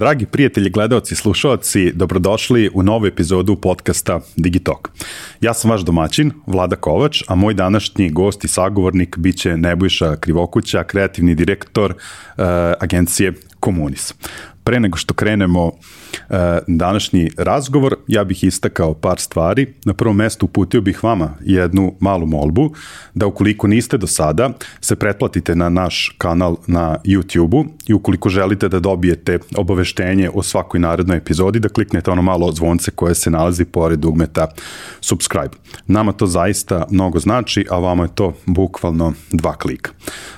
Dragi prijatelji, gledalci, slušalci, dobrodošli u novu epizodu podcasta Digitalk. Ja sam vaš domaćin, Vlada Kovač, a moj današnji gost i sagovornik biće Nebojša Krivokuća, kreativni direktor uh, agencije Komunis. Pre nego što krenemo E, današnji razgovor, ja bih istakao par stvari. Na prvom mestu uputio bih vama jednu malu molbu, da ukoliko niste do sada, se pretplatite na naš kanal na YouTube-u i ukoliko želite da dobijete obaveštenje o svakoj narednoj epizodi, da kliknete ono malo zvonce koje se nalazi pored dugmeta subscribe. Nama to zaista mnogo znači, a vama je to bukvalno dva klika.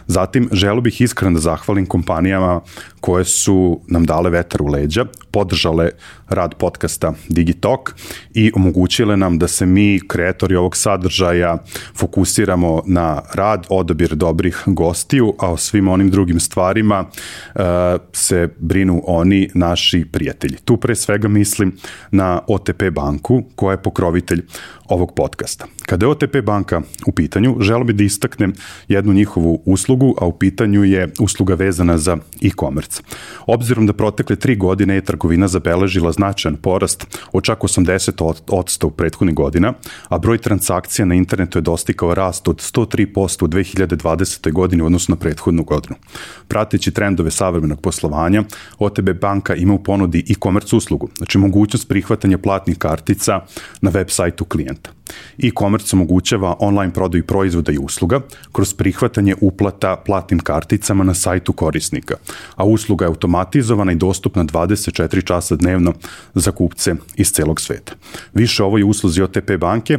Zatim, želo bih iskreno da zahvalim kompanijama koje su nam dale vetar u leđa, podržale rad podcasta Digitalk i omogućile nam da se mi, kreatori ovog sadržaja, fokusiramo na rad, odabir dobrih gostiju, a o svim onim drugim stvarima uh, se brinu oni, naši prijatelji. Tu pre svega mislim na OTP banku, koja je pokrovitelj ovog podcasta. Kada je OTP banka u pitanju, želo bi da istaknem jednu njihovu uslugu, a u pitanju je usluga vezana za e-commerce. Obzirom da protekle tri godine je trgovina zabeležila značajan porast od čak 80% u prethodnih godina, a broj transakcija na internetu je dostikao rast od 103% u 2020. godini u odnosu na prethodnu godinu. Prateći trendove savremenog poslovanja, OTB banka ima u ponudi e-commerce uslugu, znači mogućnost prihvatanja platnih kartica na web sajtu klijenta. E-commerce omogućava online prodaju proizvoda i usluga kroz prihvatanje uplata platnim karticama na sajtu korisnika, a usluga je automatizovana i dostupna 24 časa dnevno za kupce iz celog sveta. Više o ovoj usluzi OTP banke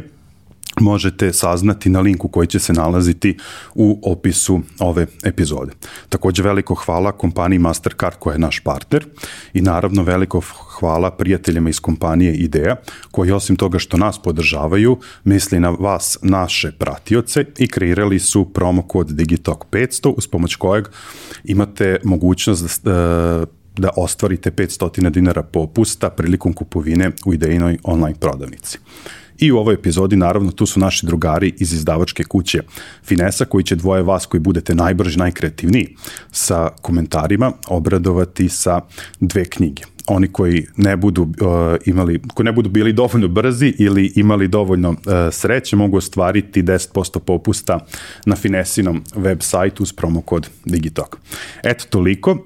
možete saznati na linku koji će se nalaziti u opisu ove epizode. Takođe veliko hvala kompaniji Mastercard koja je naš partner i naravno veliko hvala prijateljima iz kompanije Ideja koji osim toga što nas podržavaju misli na vas, naše pratioce i kreirali su promo kod Digitalk 500 uz pomoć kojeg imate mogućnost da da ostvarite 500 dinara popusta prilikom kupovine u idejnoj online prodavnici. I u ovoj epizodi, naravno, tu su naši drugari iz izdavačke kuće Finesa, koji će dvoje vas koji budete najbrži, najkreativniji sa komentarima obradovati sa dve knjige oni koji ne budu uh, imali, koji ne budu bili dovoljno brzi ili imali dovoljno uh, sreće mogu ostvariti 10% popusta na Finesinom web sajtu uz promo kod Digitalk. Eto toliko uh,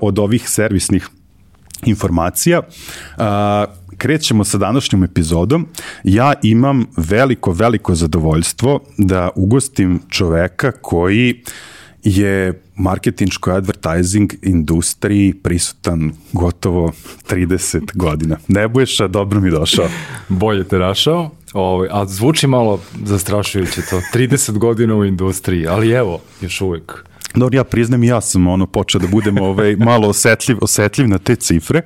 od ovih servisnih informacija. Uh, krećemo sa današnjom epizodom. Ja imam veliko, veliko zadovoljstvo da ugostim čoveka koji je marketinškoj advertising industriji prisutan gotovo 30 godina. Nebojša, dobro mi došao. Bolje te našao, ovaj, a zvuči malo zastrašujuće to, 30 godina u industriji, ali evo, još uvijek. Dobro, ja priznam ja sam ono počeo da budem ovaj, malo osetljiv, osetljiv na te cifre.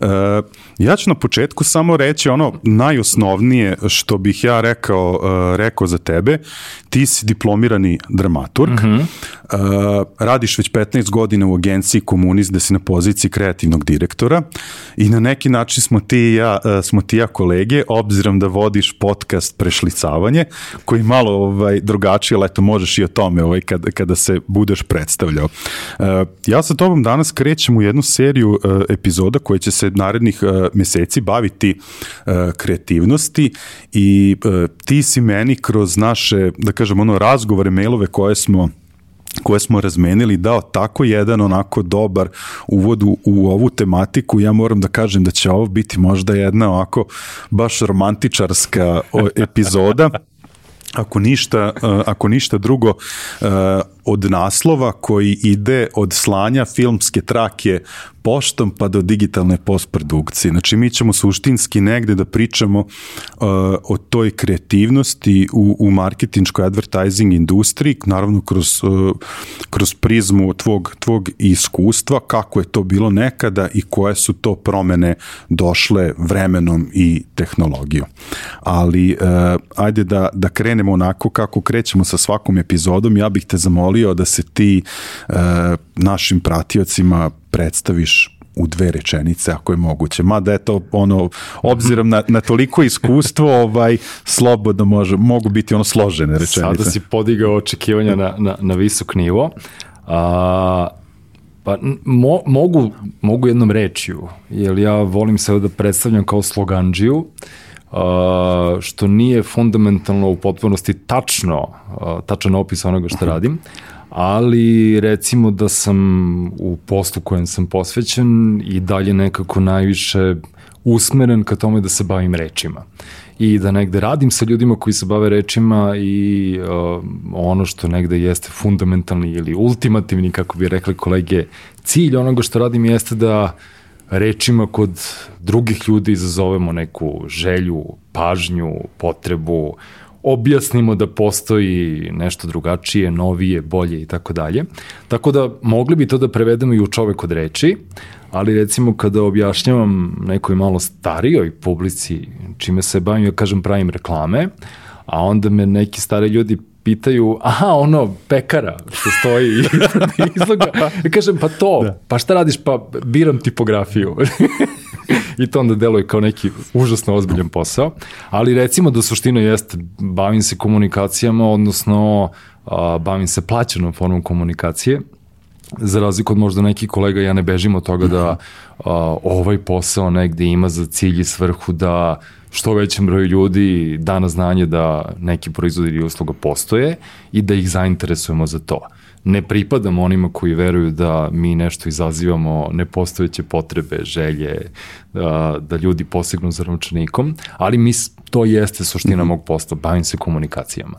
Uh, Ja ću na početku samo reći ono najosnovnije što bih ja rekao, uh, rekao za tebe. Ti si diplomirani dramaturg, mm -hmm. radiš već 15 godina u agenciji Komunist da si na poziciji kreativnog direktora i na neki način smo ti i ja, uh, smo ti ja kolege, obzirom da vodiš podcast Prešlicavanje, koji malo ovaj, drugačije, ali eto možeš i o tome ovaj, kada, kada se budeš predstavljao. Ja sa tobom danas krećem u jednu seriju epizoda koje će se narednih meseci baviti uh, kreativnosti i uh, ti si meni kroz naše, da kažem, ono razgovore, mailove koje smo koje smo razmenili dao tako jedan onako dobar uvod u, u ovu tematiku. Ja moram da kažem da će ovo biti možda jedna ovako baš romantičarska epizoda. Ako ništa, ako ništa drugo, od naslova koji ide od slanja filmske trake poštom pa do digitalne postprodukcije. Znači mi ćemo suštinski negde da pričamo uh, o toj kreativnosti u, u marketinškoj advertising industriji, naravno kroz, uh, kroz prizmu tvog, tvog iskustva, kako je to bilo nekada i koje su to promene došle vremenom i tehnologijom. Ali uh, ajde da, da krenemo onako kako krećemo sa svakom epizodom, ja bih te zamolio volio da se ti uh, našim pratiocima predstaviš u dve rečenice ako je moguće. Mada je to ono obzirom na, na toliko iskustvo ovaj slobodno može mogu biti ono složene rečenice. Sada si podigao očekivanja na, na, na visok nivo. A, Pa mo, mogu, mogu jednom rečju, jer ja volim sebe da predstavljam kao sloganđiju, a, što nije fundamentalno u potpunosti tačno, tačan opis onoga što radim, ali recimo da sam u poslu kojem sam posvećen i dalje nekako najviše usmeren ka tome da se bavim rečima. I da negde radim sa ljudima koji se bave rečima i uh, ono što negde jeste fundamentalni ili ultimativni, kako bi rekli kolege, cilj onoga što radim jeste da rečima kod drugih ljudi izazovemo neku želju, pažnju, potrebu, objasnimo da postoji nešto drugačije, novije, bolje i tako dalje. Tako da mogli bi to da prevedemo i u čovek od reči, ali recimo kada objašnjavam nekoj malo starijoj publici čime se bavim, ja kažem pravim reklame, a onda me neki stari ljudi pitaju, aha, ono, pekara što stoji izloga. Ja kažem, pa to, da. pa šta radiš? Pa biram tipografiju. I to onda deluje kao neki užasno ozbiljan posao. Ali recimo da suština jeste, bavim se komunikacijama, odnosno a, bavim se plaćenom formom komunikacije, za razliku od možda nekih kolega, ja ne bežim od toga da a, ovaj posao negde ima za cilj i svrhu da što većem broju ljudi da na znanje da neki proizvod ili usluga postoje i da ih zainteresujemo za to. Ne pripadam onima koji veruju da mi nešto izazivamo nepostojeće potrebe, želje, da, da ljudi posegnu za novčanikom, ali mi, to jeste suština mm -hmm. mog posla, bavim se komunikacijama.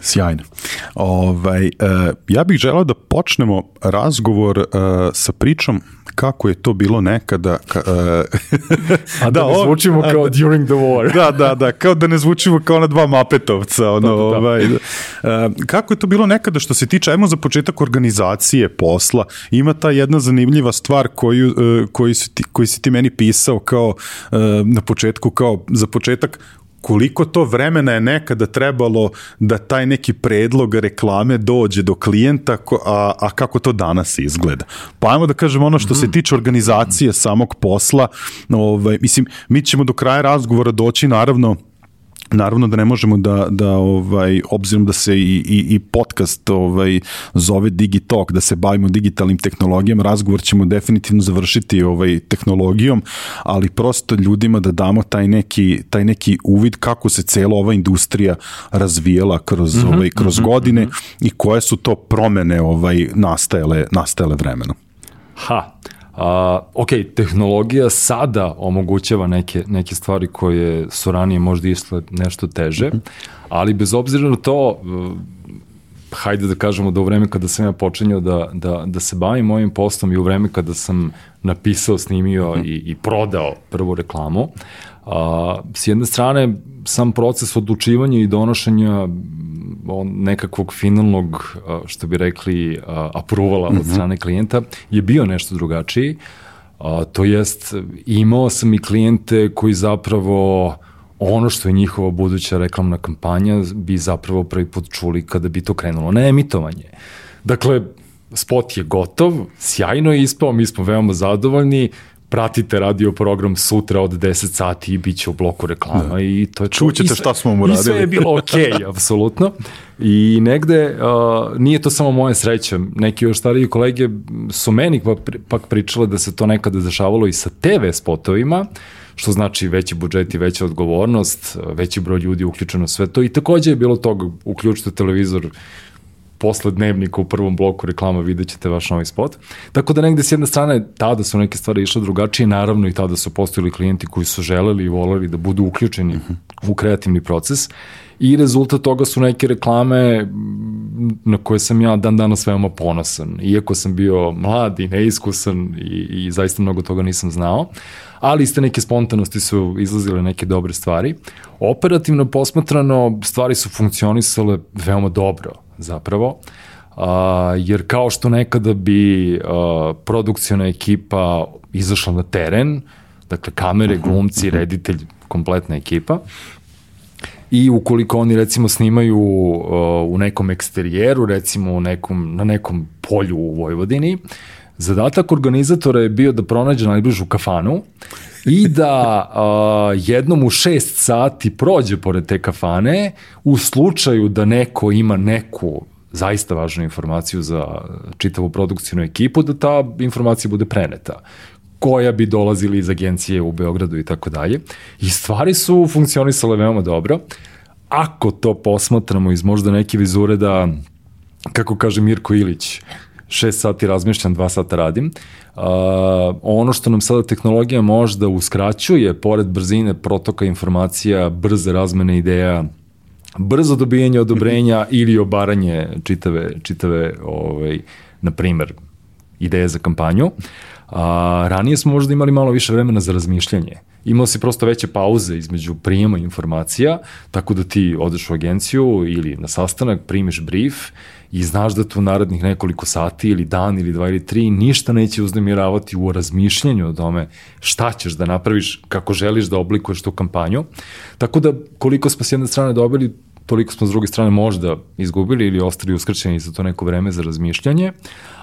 Sjajno. Ovaj, uh, ja bih želao da počnemo razgovor uh, sa pričom kako je to bilo nekada. Ka, uh, A da, da ne zvučimo kao da, during the war. da, da, da, kao da ne zvučimo kao na dva mapetovca. Ono, da, da, da. Ovaj, uh, kako je to bilo nekada što se tiče, ajmo za početak organizacije posla, ima ta jedna zanimljiva stvar koju, uh, koju, si ti, koju si ti meni pisao kao uh, na početku, kao za početak koliko to vremena je nekada trebalo da taj neki predlog reklame dođe do klijenta, a, a kako to danas izgleda. Pa ajmo da kažemo ono što se mhm. tiče organizacije samog posla, ovaj, mislim, mi ćemo do kraja razgovora doći naravno Naravno da ne možemo da, da ovaj, obzirom da se i, i, i podcast ovaj, zove Digitalk, da se bavimo digitalnim tehnologijama, razgovor ćemo definitivno završiti ovaj, tehnologijom, ali prosto ljudima da damo taj neki, taj neki uvid kako se cela ova industrija razvijela kroz, mm -hmm, ovaj, kroz mm -hmm, godine mm -hmm. i koje su to promene ovaj, nastajale, nastajale vremenom. Ha, A, ok, tehnologija sada omogućava neke, neke stvari koje su ranije možda isle nešto teže, -hmm. ali bez obzira na to, hajde da kažemo da u vreme kada sam ja počinjao da, da, da se bavim ovim postom i u vreme kada sam napisao, snimio -hmm. i, i prodao prvu reklamu, a, s jedne strane sam proces odlučivanja i donošenja nekakvog finalnog, što bi rekli, aprovala mm od mhm. strane klijenta je bio nešto drugačiji. A, to jest, imao sam i klijente koji zapravo ono što je njihova buduća reklamna kampanja bi zapravo prvi put čuli kada bi to krenulo na emitovanje. Dakle, spot je gotov, sjajno je ispao, mi smo veoma zadovoljni, pratite radio program sutra od 10 sati i bit će u bloku reklama da. i to je Čućete šta smo mu radili. I sve je bilo okej, okay, apsolutno. I negde, uh, nije to samo moja sreća, neki još stariji kolege su meni pa, pak pričale da se to nekada dešavalo i sa TV spotovima, što znači veći budžet i veća odgovornost, veći broj ljudi uključeno sve to i takođe je bilo toga, uključite televizor, posle dnevnika u prvom bloku reklama vidjet ćete vaš novi spot. Tako da negde s jedne strane tada su neke stvari išle drugačije, naravno i tada su postojili klijenti koji su želeli i voleli da budu uključeni uh -huh. u kreativni proces i rezultat toga su neke reklame na koje sam ja dan danas veoma ponosan. Iako sam bio mlad i neiskusan i, i zaista mnogo toga nisam znao, ali iste neke spontanosti su izlazile neke dobre stvari. Operativno posmatrano stvari su funkcionisale veoma dobro zapravo. Uh, jer kao što nekada bi uh, produkcijona ekipa izašla na teren, dakle kamere, mhm, glumci, mhm. reditelj, kompletna ekipa, i ukoliko oni recimo snimaju uh, u nekom eksterijeru, recimo u nekom, na nekom polju u Vojvodini, zadatak organizatora je bio da pronađe najbližu kafanu i da uh, jednom u šest sati prođe pored te kafane u slučaju da neko ima neku zaista važnu informaciju za čitavu produkcijnu ekipu, da ta informacija bude preneta koja bi dolazili iz agencije u Beogradu i tako dalje. I stvari su funkcionisale veoma dobro. Ako to posmatramo iz možda neke vizure da, kako kaže Mirko Ilić, 6 sati razmišljam, 2 sata radim. Uh, ono što nam sada tehnologija možda uskraćuje, pored brzine protoka informacija, brze razmene ideja, brzo dobijanje odobrenja ili obaranje čitave, čitave ovaj, na primer, ideje za kampanju. A, ranije smo možda imali malo više vremena za razmišljanje. Imao si prosto veće pauze između prijema informacija, tako da ti odeš u agenciju ili na sastanak, primiš brief i znaš da tu narednih nekoliko sati ili dan ili dva ili tri ništa neće uznemiravati u razmišljanju o tome šta ćeš da napraviš, kako želiš da oblikuješ tu kampanju. Tako da koliko smo s jedne strane dobili, toliko smo s druge strane možda izgubili ili ostali uskrćeni za to neko vreme za razmišljanje,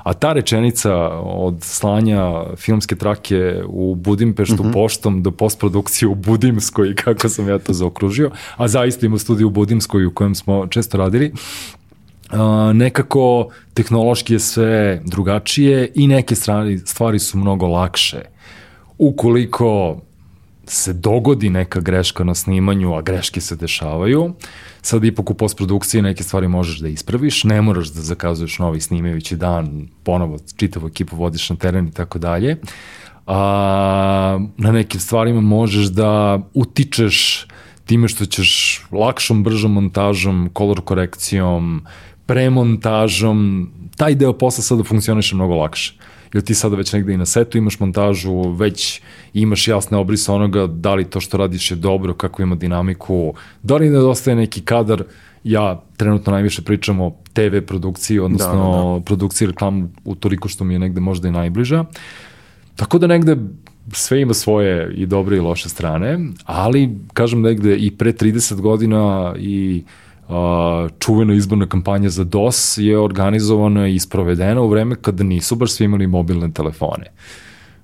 a ta rečenica od slanja filmske trake u Budimpeštu mm -hmm. poštom do postprodukcije u Budimskoj, kako sam ja to zaokružio, a zaista ima studiju u Budimskoj u kojem smo često radili, Uh, nekako tehnološki je sve drugačije i neke stvari, stvari su mnogo lakše. Ukoliko se dogodi neka greška na snimanju, a greške se dešavaju, sad ipak u postprodukciji neke stvari možeš da ispraviš, ne moraš da zakazuješ novi snimajući dan, ponovo čitavu ekipu vodiš na teren i tako dalje. A, na nekim stvarima možeš da utičeš time što ćeš lakšom, bržom montažom, kolor korekcijom, premontažom, taj deo posla sada funkcioniše mnogo lakše. Jer ti sada već negde i na setu imaš montažu, već imaš jasne obrise onoga da li to što radiš je dobro, kako ima dinamiku, da li nedostaje neki kadar, ja trenutno najviše pričam o TV produkciji, odnosno da, da, da. produkciji reklamu u toliko što mi je negde možda i najbliža. Tako da negde sve ima svoje i dobre i loše strane, ali kažem negde i pre 30 godina i uh, Uh, čuvena izborna kampanja za DOS je organizovana i sprovedena u vreme kada nisu baš svi imali mobilne telefone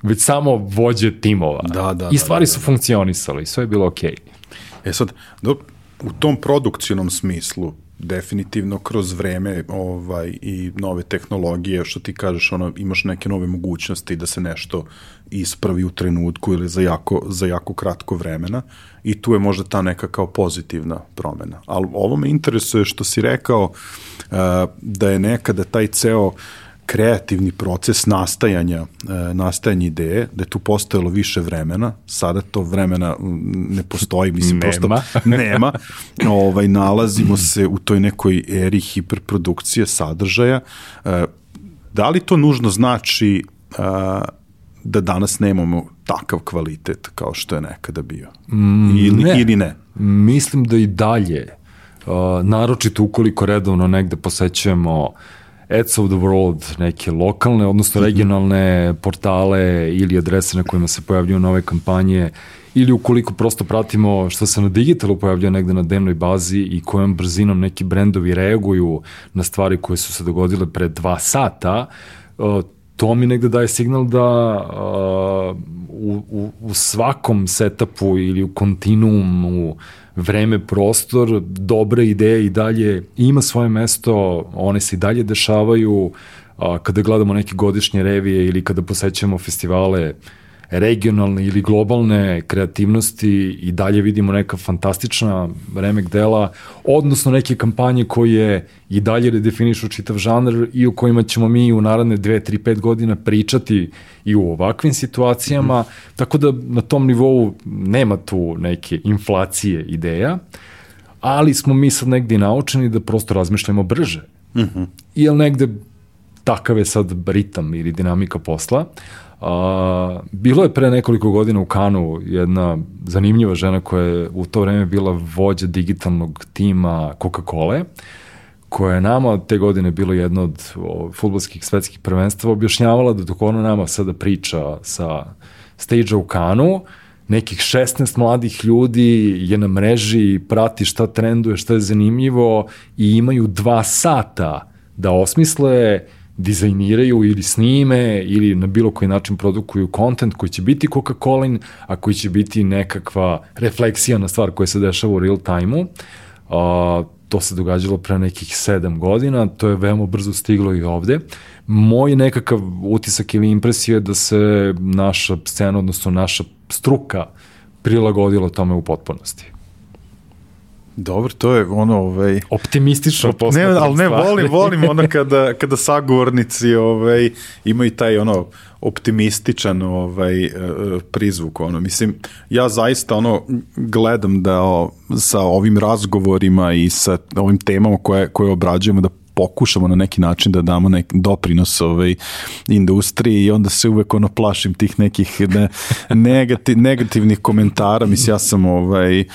već samo vođe timova. Da, da, I stvari da, da, da. su funkcionisale i sve je bilo okej. Okay. E sad, do, u tom produkcijnom smislu, definitivno kroz vreme ovaj i nove tehnologije što ti kažeš ono imaš neke nove mogućnosti da se nešto ispravi u trenutku ili za jako za jako kratko vremena i tu je možda ta neka kao pozitivna promena. Ali ovo me interesuje što si rekao uh, da je nekada taj ceo kreativni proces nastajanja, uh, nastajanja ideje, da je tu postojalo više vremena, sada to vremena ne postoji, mislim, nema. prosto nema. Ovaj, nalazimo se u toj nekoj eri hiperprodukcije sadržaja. Uh, da li to nužno znači uh, da danas nemamo takav kvalitet kao što je nekada bio? Mm, ili, ne. ili ne? Mislim da i dalje, uh, naročito ukoliko redovno negde posećujemo Ads of the World, neke lokalne, odnosno mhm. regionalne portale ili adrese na kojima se pojavljuju nove kampanje ili ukoliko prosto pratimo što se na digitalu pojavljuje negde na dnevnoj bazi i kojom brzinom neki brendovi reaguju na stvari koje su se dogodile pre dva sata, uh, to mi negde daje signal da uh, u, u, u svakom setupu ili u kontinuumu vreme, prostor, dobre ideje i dalje ima svoje mesto, one se i dalje dešavaju, kada gledamo neke godišnje revije ili kada posećamo festivale uh, regionalne ili globalne kreativnosti i dalje vidimo neka fantastična remek dela, odnosno neke kampanje koje i dalje redefinišu čitav žanr i u kojima ćemo mi u naredne 2, 3, 5 godina pričati i u ovakvim situacijama, mm. tako da na tom nivou nema tu neke inflacije ideja, ali smo mi sad negde naučeni da prosto razmišljamo brže. Mm -hmm. I jel negde takav je sad ritam ili dinamika posla, A, bilo je pre nekoliko godina u Kanu jedna zanimljiva žena koja je u to vreme bila vođa digitalnog tima Coca-Cola, koja je nama te godine bilo jedno od futbolskih svetskih prvenstva, objašnjavala da dok ona nama sada priča sa stage u Kanu, nekih 16 mladih ljudi je na mreži, prati šta trenduje, šta je zanimljivo i imaju dva sata da osmisle dizajniraju ili snime ili na bilo koji način produkuju kontent koji će biti Coca-Cola, a koji će biti nekakva refleksija na stvar koja se dešava u real time-u. Uh, to se događalo pre nekih 7 godina, to je veoma brzo stiglo i ovde. Moj nekakav utisak ili impresija je da se naša scena, odnosno naša struka prilagodila tome u potpunosti. Dobro, to je ono, ovaj... Optimistično Ne, ali ne, volim, volim ono kada, kada sagovornici ovaj, imaju taj ono optimističan ovaj, e, prizvuk. Ono. Mislim, ja zaista ono gledam da o, sa ovim razgovorima i sa ovim temama koje, koje obrađujemo da pokušamo na neki način da damo neki doprinos ovaj industriji i onda se uvek ono plašim tih nekih ne, negativ, negativnih komentara mislim ja sam ovaj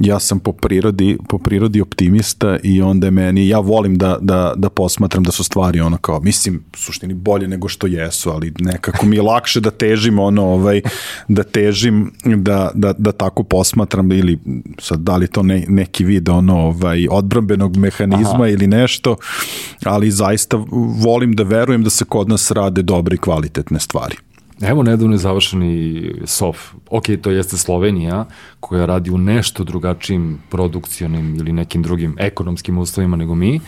ja sam po prirodi, po prirodi optimista i onda je meni, ja volim da, da, da posmatram da su stvari ono kao, mislim, suštini bolje nego što jesu, ali nekako mi je lakše da težim ono, ovaj, da težim da, da, da tako posmatram ili sad da li to ne, neki vid ono, ovaj, odbrambenog mehanizma Aha. ili nešto, ali zaista volim da verujem da se kod nas rade dobre i kvalitetne stvari. Evo nedavno je završeni SOF. Ok, to jeste Slovenija koja radi u nešto drugačijim produkcionim ili nekim drugim ekonomskim uslovima nego mi,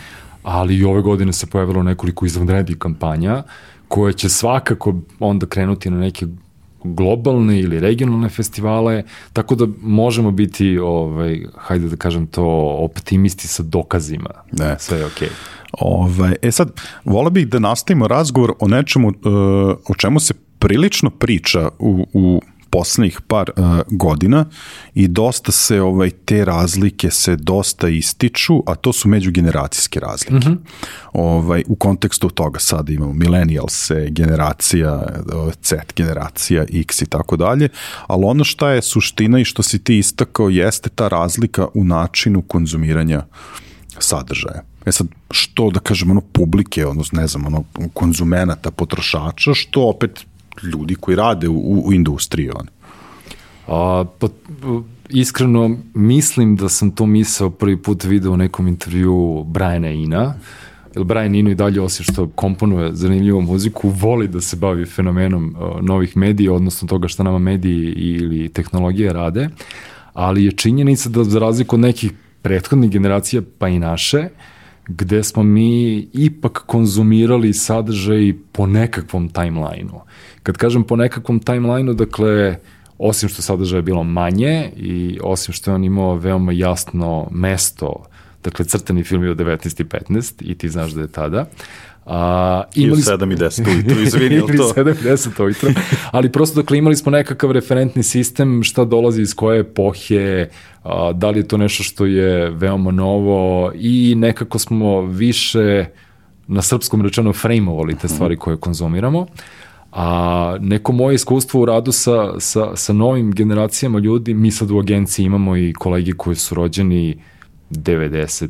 ali i ove godine se pojavilo nekoliko izvanrednih kampanja koje će svakako onda krenuti na neke globalne ili regionalne festivale, tako da možemo biti, ovaj, hajde da kažem to, optimisti sa dokazima. Ne. Sve je okej. Okay. Ovaj, e sad, vola bih da nastavimo razgovor o nečemu uh, o čemu se prilično priča u, u poslednjih par uh, godina i dosta se ovaj te razlike se dosta ističu, a to su međugeneracijske razlike. Mm -hmm. Ovaj u kontekstu toga sada imamo millennials, generacija Z, generacija X i tako dalje, ali ono šta je suština i što si ti istakao jeste ta razlika u načinu konzumiranja sadržaja. E sad, što da kažem, ono publike, odnosno, ne znam, ono konzumenata, potrošača, što opet ljudi koji rade u, u industriji. Oni. A, pa, iskreno mislim da sam to misao prvi put video u nekom intervju Briana Ina, jer Brian Ino i dalje, osim što komponuje zanimljivu muziku, voli da se bavi fenomenom uh, novih medija, odnosno toga što nama mediji ili tehnologije rade, ali je činjenica da za razliku od nekih prethodnih generacija, pa i naše, gde smo mi ipak konzumirali sadržaj po nekakvom timelineu. Kad kažem po nekakvom timelineu, dakle, osim što sadržaja je bilo manje i osim što je on imao veoma jasno mesto, dakle, crtani film je od 19.15 i ti znaš da je tada, A, imali I u 7 i 10 ujutru, izvini, ili to? 7 i 10 ujutru, ali prosto dakle imali smo nekakav referentni sistem šta dolazi iz koje epohe, a, da li je to nešto što je veoma novo i nekako smo više na srpskom rečeno frejmovali te stvari koje konzumiramo. A neko moje iskustvo u radu sa, sa, sa novim generacijama ljudi, mi sad u agenciji imamo i kolegi koji su rođeni 90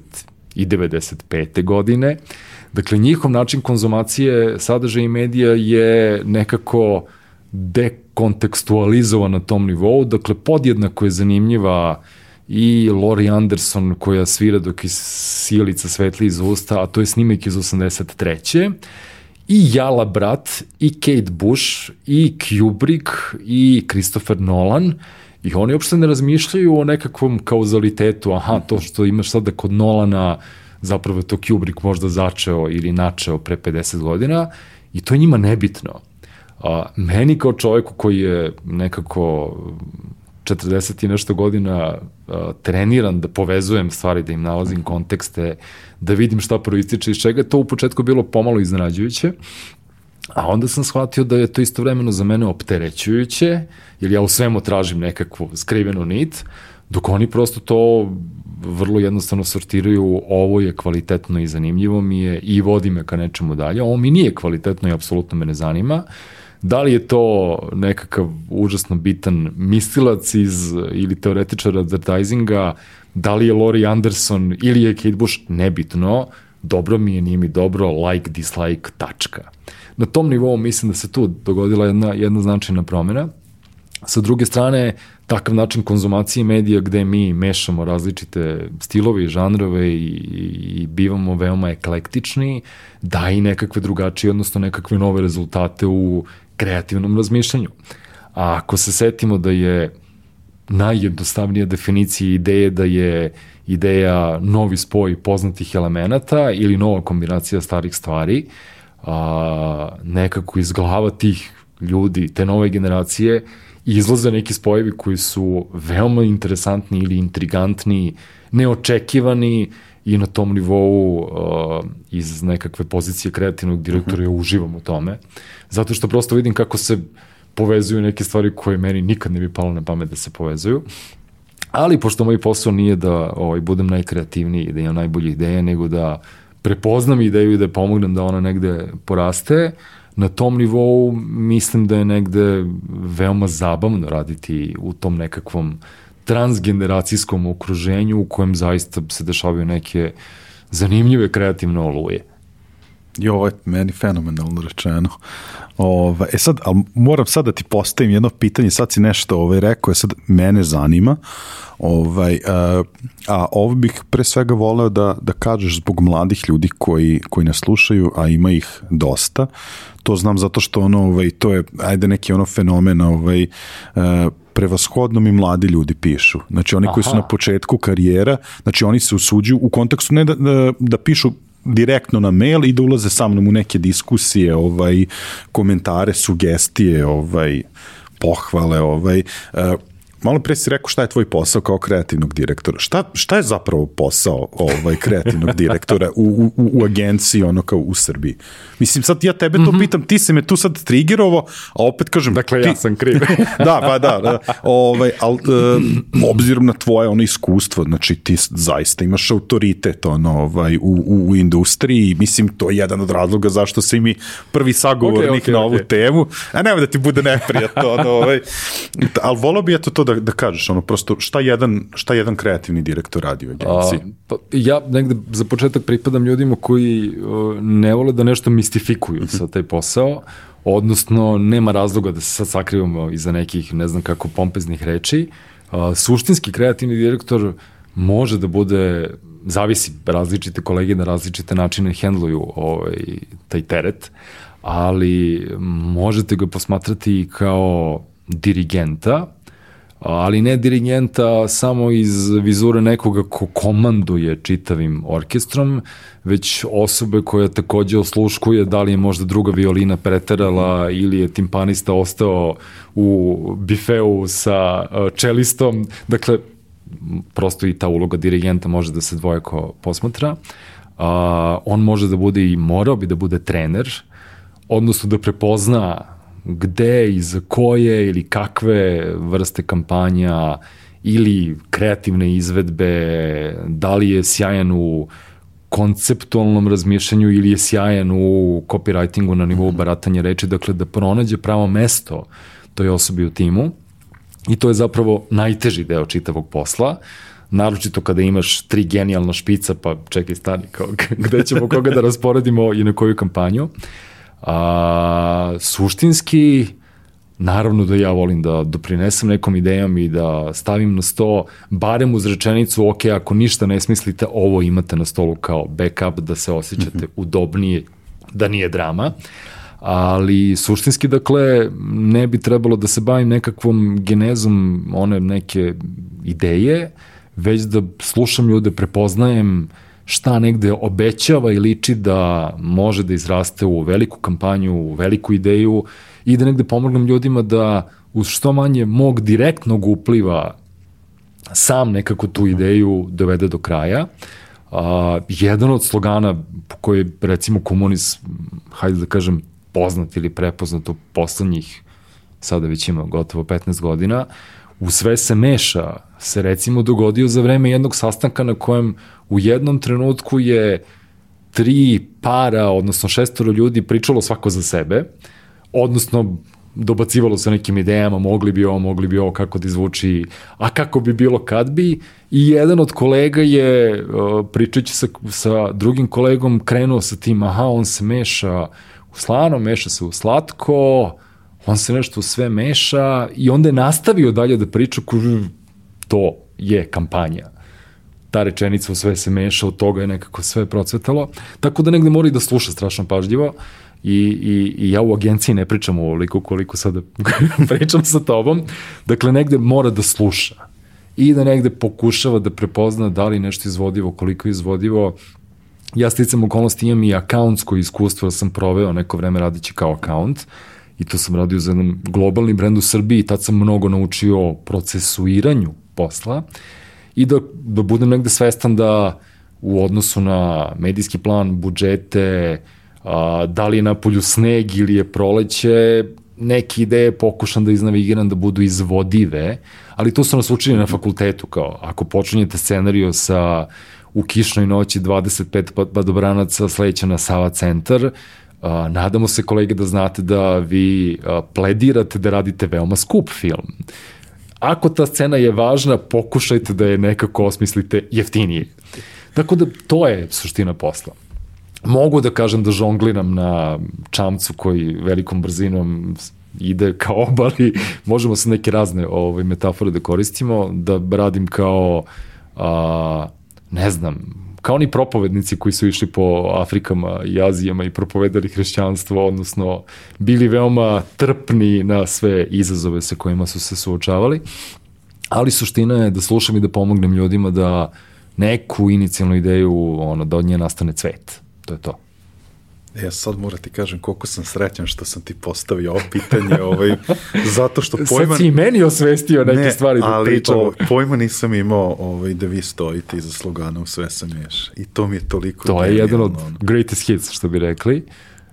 i 95. godine, Dakle, njihov način konzumacije sadržaja i medija je nekako dekontekstualizovan na tom nivou, dakle, podjednako je zanimljiva i Lori Anderson koja svira dok iz silica svetli iz usta, a to je snimak iz 83 i Jala Brat, i Kate Bush, i Kubrick, i Christopher Nolan, i oni uopšte ne razmišljaju o nekakvom kauzalitetu, aha, to što imaš sada kod Nolana, zapravo je to Kubrick možda začeo ili načeo pre 50 godina i to je njima nebitno. A, meni kao čoveku koji je nekako 40 i nešto godina a, treniran da povezujem stvari, da im nalazim kontekste, da vidim šta proističe iz čega, to u početku bilo pomalo iznenađujuće, a onda sam shvatio da je to istovremeno za mene opterećujuće, jer ja u svemu tražim nekakvu skrivenu nit, dok oni prosto to vrlo jednostavno sortiraju ovo je kvalitetno i zanimljivo mi je i vodi me ka nečemu dalje, ovo mi nije kvalitetno i apsolutno me ne zanima. Da li je to nekakav užasno bitan mislilac iz ili teoretičar advertisinga, da li je Lori Anderson ili je Kate Bush, nebitno, dobro mi je, nije mi dobro, like, dislike, tačka. Na tom nivou mislim da se tu dogodila jedna, jedna značajna promjena. Sa druge strane, takav način konzumacije medija gde mi mešamo različite stilove i žanrove i, i bivamo veoma eklektični, da i nekakve drugačije, odnosno nekakve nove rezultate u kreativnom razmišljanju. A ako se setimo da je najjednostavnija definicija ideje da je ideja novi spoj poznatih elemenata ili nova kombinacija starih stvari, a, nekako iz glava tih ljudi, te nove generacije, izlaze neki spojevi koji su veoma interesantni ili intrigantni, neočekivani i na tom nivou uh, iz nekakve pozicije kreativnog direktora ja uživam u tome. Zato što prosto vidim kako se povezuju neke stvari koje meni nikad ne bi palo na pamet da se povezuju. Ali pošto moj posao nije da ovaj, budem najkreativniji i da imam najbolje ideje, nego da prepoznam ideju i da pomognem da ona negde poraste, na tom nivou mislim da je negde veoma zabavno raditi u tom nekakvom transgeneracijskom okruženju u kojem zaista se dešavaju neke zanimljive kreativne oluje. I ovo je meni fenomenalno rečeno. Ova, e sad, ali moram sad da ti postavim jedno pitanje, sad si nešto ovaj, rekao, je sad mene zanima, ovaj, a, a ovo bih pre svega voleo da, da kažeš zbog mladih ljudi koji, koji nas slušaju, a ima ih dosta, to znam zato što ono, ovaj, to je, ajde neki ono fenomen, ovaj, a, prevashodno mi mladi ljudi pišu. Znači oni koji Aha. su na početku karijera, znači oni se usuđuju u kontekstu ne da, da, da pišu direktno na mail i da ulaze sa mnom u neke diskusije, ovaj, komentare, sugestije, ovaj, pohvale, ovaj, uh, malo pre si rekao šta je tvoj posao kao kreativnog direktora. Šta, šta je zapravo posao ovaj kreativnog direktora u, u, u agenciji ono kao u Srbiji? Mislim, sad ja tebe to mm -hmm. pitam, ti se me tu sad trigerovo, a opet kažem... Dakle, ti, ja sam kriv. da, pa da, da ovaj, al, um, obzirom na tvoje ono iskustvo, znači ti zaista imaš autoritet ono, ovaj, u, u, u industriji, mislim, to je jedan od razloga zašto si mi prvi sagovornik okay, okay, na ovu okay. temu, a nema da ti bude neprijatno, ono, ovaj, ali volao bi eto to da, da kažeš, ono, prosto, šta jedan, šta jedan kreativni direktor radi u agenciji? A, pa, ja negde za početak pripadam ljudima koji uh, ne vole da nešto mistifikuju sa taj posao, odnosno nema razloga da se sad sakrivamo iza nekih, ne znam kako, pompeznih reči. Uh, suštinski kreativni direktor može da bude zavisi različite kolege na različite načine hendluju ovaj, taj teret, ali možete ga posmatrati kao dirigenta ali ne dirigenta samo iz vizure nekoga ko komanduje čitavim orkestrom, već osobe koja takođe osluškuje da li je možda druga violina preterala ili je timpanista ostao u bifeu sa uh, čelistom. Dakle, prosto i ta uloga dirigenta može da se dvojako posmatra. Uh, on može da bude i morao bi da bude trener, odnosno da prepozna gde i za koje ili kakve vrste kampanja ili kreativne izvedbe, da li je sjajan u konceptualnom razmišljanju ili je sjajan u copywritingu na nivou mhm. baratanja reči, dakle da pronađe pravo mesto toj osobi u timu i to je zapravo najteži deo čitavog posla, naročito kada imaš tri genijalna špica, pa čekaj stani, kao, gde ćemo koga da rasporedimo i na koju kampanju. Uh, A, suštinski, naravno da ja volim da doprinesem nekom idejom i da stavim na sto, barem uz rečenicu, ok, ako ništa ne smislite, ovo imate na stolu kao backup, da se osjećate mhm. udobnije, da nije drama. Ali suštinski, dakle, ne bi trebalo da se bavim nekakvom genezom one neke ideje, već da slušam ljude, prepoznajem uh, šta negde obećava i liči da može da izraste u veliku kampanju, u veliku ideju i da negde pomognem ljudima da uz što manje mog direktnog upliva sam nekako tu ideju dovede do kraja. A, jedan od slogana koji recimo komunis, hajde da kažem, poznat ili prepoznat u poslednjih, sada već ima gotovo 15 godina, u sve se meša, se recimo dogodio za vreme jednog sastanka na kojem u jednom trenutku je tri para, odnosno šestoro ljudi pričalo svako za sebe, odnosno dobacivalo se nekim idejama, mogli bi ovo, mogli bi ovo, kako da izvuči, a kako bi bilo kad bi, i jedan od kolega je, pričajući sa, sa drugim kolegom, krenuo sa tim, aha, on se meša u slano, meša se u slatko, on se nešto sve meša i onda je nastavio dalje da priča, to je kampanja ta rečenica u sve se meša, od toga je nekako sve procvetalo. Tako da negde mora i da sluša strašno pažljivo. I, i, i ja u agenciji ne pričam ovoliko koliko sada pričam sa tobom. Dakle, negde mora da sluša. i da negde pokušava da prepozna da li nešto izvodivo, koliko je izvodivo. Ja sticam okolnosti imam i accountsko iskustvo, da sam proveo neko vreme radići kao account i to sam radio za jedan globalni brend u Srbiji. I tad sam mnogo naučio o procesuiranju posla i da, da budem negde svestan da u odnosu na medijski plan, budžete, a, da li je na polju sneg ili je proleće, neke ideje pokušam da iznavigiram da budu izvodive, ali to su nas učili na fakultetu, kao ako počinjete scenariju sa u kišnoj noći 25 padobranaca sledeća na Sava centar, nadamo se kolege da znate da vi pledirate da radite veoma skup film. Ako ta scena je važna, pokušajte da je nekako osmislite jeftinije. Tako da to je suština posla. Mogu da kažem da žongliram na čamcu koji velikom brzinom ide kao obali, možemo se neke razne ovaj, metafore da koristimo, da radim kao, a, ne znam, kao oni propovednici koji su išli po Afrikama i Azijama i propovedali hrišćanstvo, odnosno bili veoma trpni na sve izazove sa kojima su se suočavali, ali suština je da slušam i da pomognem ljudima da neku inicijalnu ideju, ono, da od nje nastane cvet. To je to. Ja sad moram ti kažem koliko sam srećan što sam ti postavio ovo pitanje, ovaj, zato što pojma... Sad si i meni osvestio neke ne, stvari da ali pričamo. O, pojma nisam imao ovaj, da vi stojite iza slogana u sve sam ješ. I to mi je toliko... To je jedan od greatest hits, što bi rekli.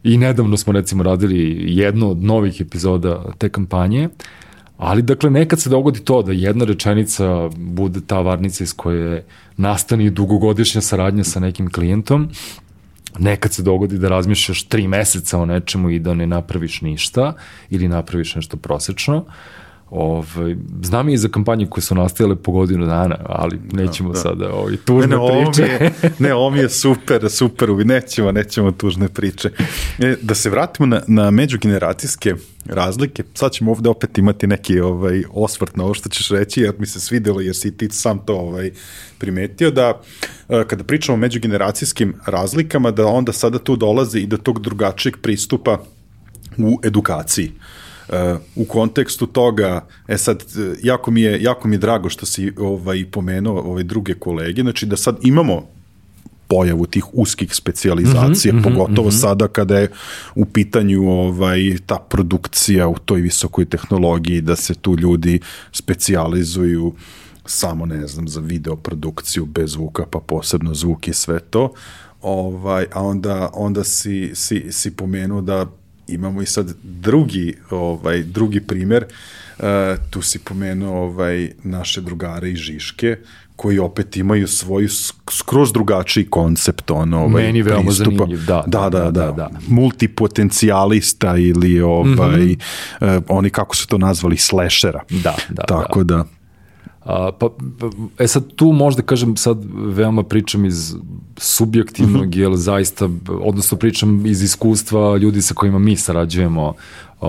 I nedavno smo recimo radili jednu od novih epizoda te kampanje, ali dakle nekad se dogodi to da jedna rečenica bude ta varnica iz koje nastani dugogodišnja saradnja sa nekim klijentom nekad se dogodi da razmišljaš tri meseca o nečemu i da ne napraviš ništa ili napraviš nešto prosečno. Ovaj, znam i za kampanje koje su nastajale po godinu dana, ali nećemo da, da. sada ovaj, tužne ne, ne, priče. je, ne, ovo mi je super, super, nećemo, nećemo tužne priče. E, da se vratimo na, na međugeneracijske razlike, sad ćemo ovde opet imati neki ovaj, osvrt na ovo što ćeš reći, jer mi se svidelo, jer si ti sam to ovaj, primetio, da e, kada pričamo o međugeneracijskim razlikama, da onda sada tu dolazi i do tog drugačijeg pristupa u edukaciji. Uh, u kontekstu toga, e sad, jako mi je, jako mi je drago što si ovaj, pomenuo ovaj druge kolege, znači da sad imamo pojavu tih uskih specijalizacija, mm -hmm, pogotovo mm -hmm. sada kada je u pitanju ovaj ta produkcija u toj visokoj tehnologiji, da se tu ljudi specijalizuju samo, ne znam, za video produkciju bez zvuka, pa posebno zvuk i sve to. Ovaj, a onda, onda si, si, si pomenuo da imamo i sad drugi, ovaj, drugi primer, uh, tu si pomenuo ovaj, naše drugare i Žiške, koji opet imaju svoju skroz drugačiji koncept ono ovaj Meni veoma pristupa. zanimljiv, da da, da, da, da, da. Multipotencijalista ili ovaj mm -hmm. uh, oni kako su to nazvali slashera. Da, da. Tako da. da A, pa, pa, e sad tu možda kažem sad veoma pričam iz subjektivnog, mm -hmm. jer zaista, odnosno pričam iz iskustva ljudi sa kojima mi sarađujemo, a,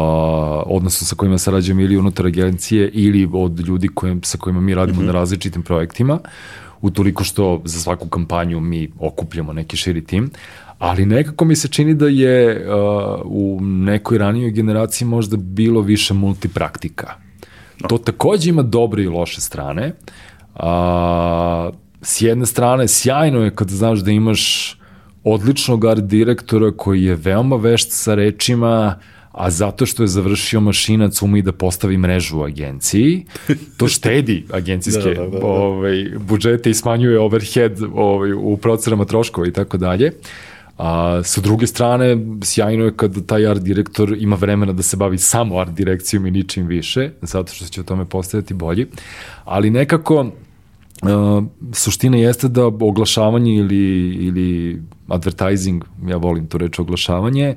odnosno sa kojima sarađujemo ili unutar agencije ili od ljudi kojim, sa kojima mi radimo mm -hmm. na različitim projektima, utoliko što za svaku kampanju mi okupljamo neki širi tim, ali nekako mi se čini da je uh, u nekoj ranijoj generaciji možda bilo više multipraktika To takođe ima dobre i loše strane. A, s jedne strane, sjajno je kad znaš da imaš odličnog art direktora koji je veoma vešt sa rečima, a zato što je završio mašinac umi da postavi mrežu u agenciji, to štedi agencijske da, da, da, da. Ovaj, budžete i smanjuje overhead ovaj, u procenama troškova i tako dalje. A sa druge strane, sjajno je kad taj art direktor ima vremena da se bavi samo art direkcijom i ničim više, zato što će o tome postajati bolji. Ali nekako, Uh, suština jeste da oglašavanje ili, ili advertising, ja volim to reći oglašavanje,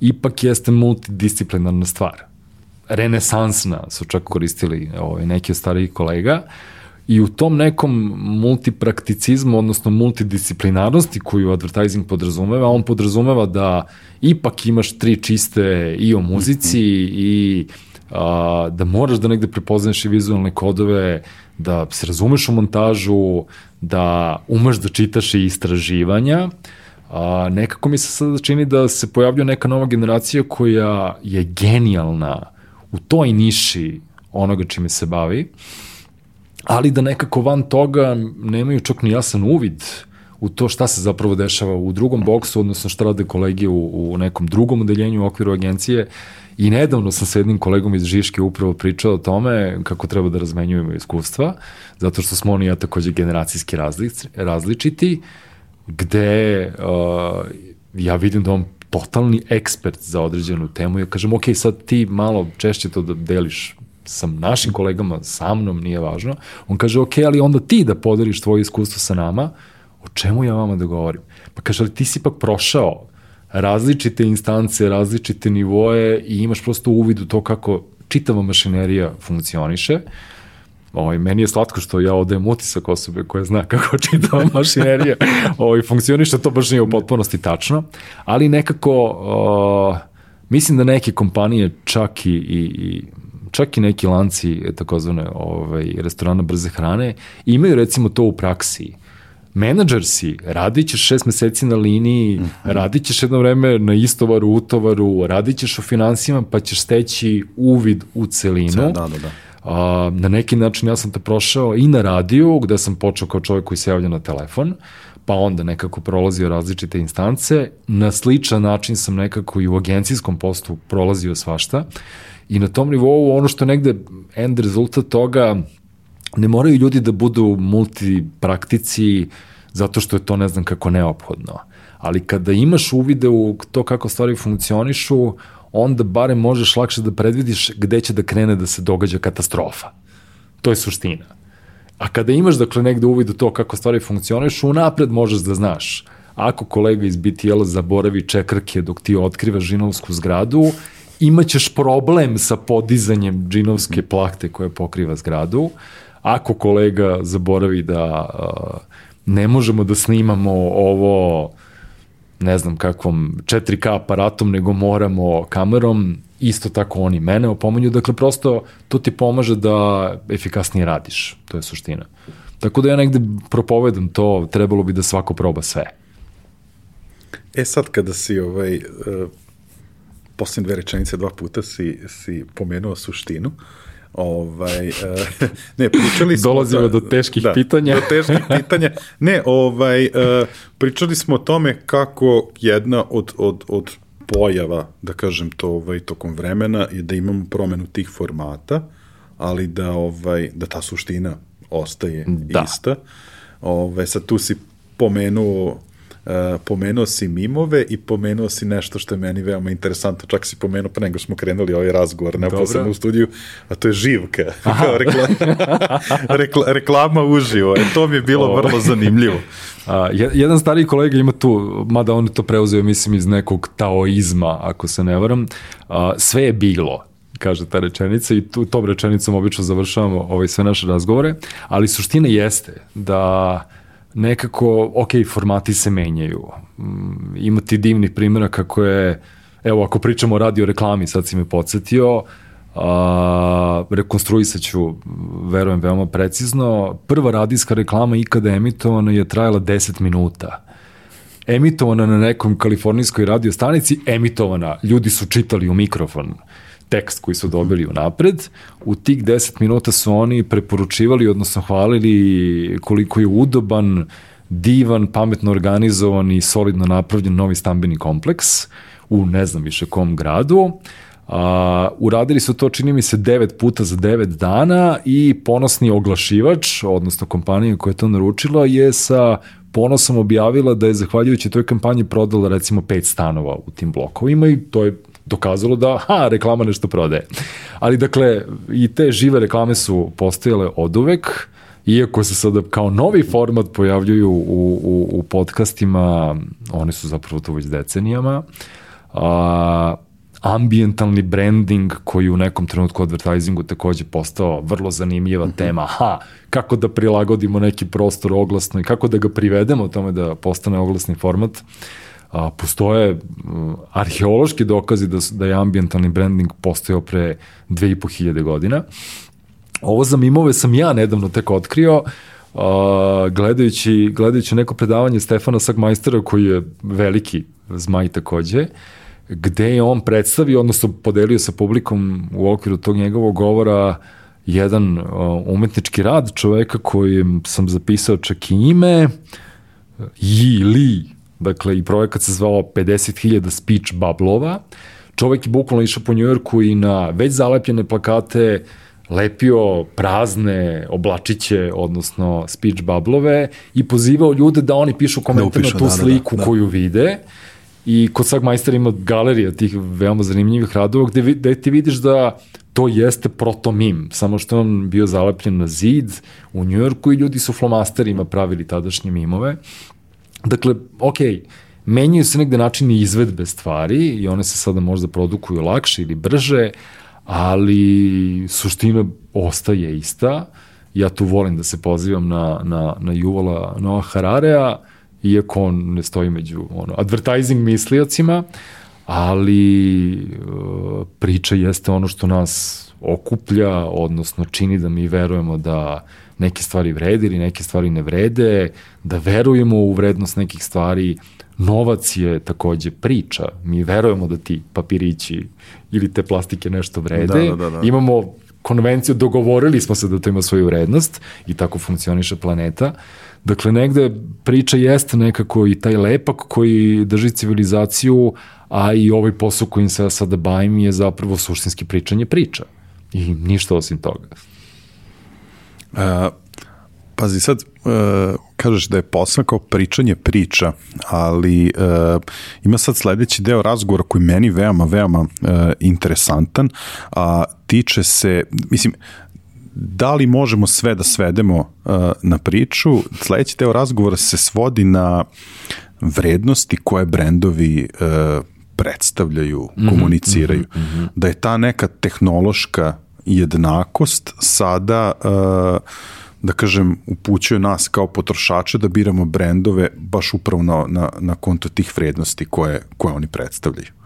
ipak jeste multidisciplinarna stvar. Renesansna su čak koristili ovaj, neki od starijih kolega, uh, I u tom nekom multiprakticizmu, odnosno multidisciplinarnosti koju advertising podrazumeva, on podrazumeva da ipak imaš tri čiste i o muzici mm -hmm. i a, da moraš da negde prepoznaš i vizualne kodove, da se razumeš u montažu, da umeš da čitaš i istraživanja, a, nekako mi se sada čini da se pojavlja neka nova generacija koja je genijalna u toj niši onoga čime se bavi ali da nekako van toga nemaju čak ni jasan uvid u to šta se zapravo dešava u drugom boksu, odnosno šta rade kolege u, u nekom drugom odeljenju u okviru agencije. I nedavno sam sa jednim kolegom iz Žiške upravo pričao o tome kako treba da razmenjujemo iskustva, zato što smo oni ja takođe generacijski različ, različiti, gde uh, ja vidim da on totalni ekspert za određenu temu. Ja kažem, ok, sad ti malo češće to da deliš sa našim kolegama, sa mnom, nije važno. On kaže, ok, ali onda ti da podeliš tvoje iskustvo sa nama, o čemu ja vama da govorim? Pa kaže, ali ti si ipak prošao različite instance, različite nivoje i imaš prosto uvid u to kako čitava mašinerija funkcioniše. Ovaj, meni je slatko što ja odajem utisak osobe koja zna kako čitava mašinerija ovaj, funkcioniše, to baš nije u potpunosti tačno, ali nekako uh, mislim da neke kompanije čak i, i, i čak i neki lanci takozvane ovaj, restorana brze hrane imaju recimo to u praksi menadžer si, radit ćeš šest meseci na liniji, mm -hmm. radit ćeš jedno vreme na istovaru, utovaru, radit ćeš u finansijama, pa ćeš steći uvid u celinu. Da, da, da. A, na neki način ja sam to prošao i na radiju, gde sam počeo kao čovjek koji se javlja na telefon, pa onda nekako prolazio različite instance. Na sličan način sam nekako i u agencijskom postu prolazio svašta. I na tom nivou ono što negde end rezultat toga ne moraju ljudi da budu multipraktici zato što je to ne znam kako neophodno. Ali kada imaš uvide u to kako stvari funkcionišu, onda barem možeš lakše da predvidiš gde će da krene da se događa katastrofa. To je suština. A kada imaš dakle negde uvid u to kako stvari funkcionišu, unapred možeš da znaš. Ako kolega iz BTL zaboravi čekrke dok ti otkrivaš žinovsku zgradu, imaćeš problem sa podizanjem džinovske plakte koja pokriva zgradu, ako kolega zaboravi da ne možemo da snimamo ovo ne znam kakvom 4K aparatom, nego moramo kamerom, isto tako oni mene opomenju, dakle prosto to ti pomaže da efikasnije radiš, to je suština. Tako da ja negde propovedam to, trebalo bi da svako proba sve. E sad kada si ovaj, uh, posljednje dve rečenice dva puta si, si pomenuo suštinu, uh, Ovaj, uh, ne, pričali smo... Dolazimo do teških da, pitanja. do teških pitanja. Ne, ovaj, uh, pričali smo o tome kako jedna od, od, od pojava, da kažem to ovaj, tokom vremena, je da imamo promenu tih formata, ali da, ovaj, da ta suština ostaje da. ista. Ovaj, sad tu si pomenuo Uh, pomenuo si mimove i pomenuo si nešto što je meni veoma interesantno, čak si pomenuo pa nego smo krenuli ovaj razgovor neposredno u studiju, a to je živka, kao rekla, rekla, reklama uživo, e, to mi je bilo Ovo. vrlo zanimljivo. A, jedan stariji kolega ima tu, mada on to preuzeo, mislim, iz nekog taoizma, ako se ne varam, a, sve je bilo, kaže ta rečenica i tu, tom rečenicom obično završavamo ovaj, sve naše razgovore, ali suština jeste da nekako, ok, formati se menjaju. Mm, ima ti divnih primjera kako je, evo ako pričamo o radio reklami, sad si me podsjetio, a, rekonstruisat ću, verujem, veoma precizno. Prva radijska reklama ikada emitovana je trajala 10 minuta. Emitovana na nekom kalifornijskoj radio stanici, emitovana, ljudi su čitali u mikrofon tekst koji su dobili u napred. U tih 10 minuta su oni preporučivali, odnosno hvalili koliko je udoban, divan, pametno organizovan i solidno napravljen novi stambeni kompleks u ne znam više kom gradu. A, uradili su to, čini mi se, 9 puta za 9 dana i ponosni oglašivač, odnosno kompanija koja je to naručila, je sa ponosom objavila da je zahvaljujući toj kampanji prodala recimo 5 stanova u tim blokovima i to je dokazalo da, ha, reklama nešto prodaje. Ali dakle, i te žive reklame su postojale od uvek, iako se sada kao novi format pojavljuju u, u, u podcastima, one su zapravo tu već decenijama, a, ambientalni branding koji u nekom trenutku advertisingu takođe postao vrlo zanimljiva mm -hmm. tema. Ha, kako da prilagodimo neki prostor oglasno i kako da ga privedemo tome da postane oglasni format. Uh, a, postoje um, arheološki dokazi da, da je ambientalni branding postojao pre 2500 godina. Ovo za mimove sam ja nedavno tek otkrio, a, gledajući, gledajući neko predavanje Stefana Sagmajstera koji je veliki zmaj takođe, gde je on predstavio, odnosno podelio sa publikom u okviru tog njegovog govora jedan uh, umetnički rad čoveka kojem sam zapisao čak i ime, Yi Li, dakle i projekat se zvao 50.000 speech bablova. Čovek je bukvalno išao po Njujorku i na već zalepljene plakate lepio prazne oblačiće, odnosno speech bablove i pozivao ljude da oni pišu komentar da na tu da, sliku da, da, da. koju vide. I kod svak majstora ima galerija tih veoma zanimljivih radova gde, gde ti vidiš da to jeste protomim, samo što on bio zalepljen na zid u Njujorku i ljudi su flomasterima pravili tadašnje mimove. Dakle, okej, okay, menjaju se negde načini izvedbe stvari i one se sada možda produkuju lakše ili brže, ali suština ostaje ista. Ja tu volim da se pozivam na, na, na Juvala Noah Hararea, iako on ne stoji među ono, advertising mislijacima, ali uh, priča jeste ono što nas okuplja, odnosno čini da mi verujemo da neke stvari vrede ili neke stvari ne vrede, da verujemo u vrednost nekih stvari, novac je takođe priča. Mi verujemo da ti papirići ili te plastike nešto vrede. Da, da, da, da. Imamo konvenciju, dogovorili smo se da to ima svoju vrednost i tako funkcioniše planeta. Dakle, negde priča jeste nekako i taj lepak koji drži civilizaciju, a i ovaj posao kojim se ja sada bavim je zapravo suštinski pričanje priča. I ništa osim toga. Uh, pazi, sad uh, kažeš da je posao kao pričanje priča, ali uh, ima sad sledeći deo razgovora koji meni veoma, veoma uh, interesantan, a tiče se, mislim, da li možemo sve da svedemo uh, na priču? Sledeći deo razgovora se svodi na vrednosti koje brendovi uh, predstavljaju, mm -hmm, komuniciraju. Mm -hmm. Da je ta neka tehnološka jednakost sada uh, da kažem, upućuje nas kao potrošače da biramo brendove baš upravo na, na, na konto tih vrednosti koje, koje oni predstavljaju.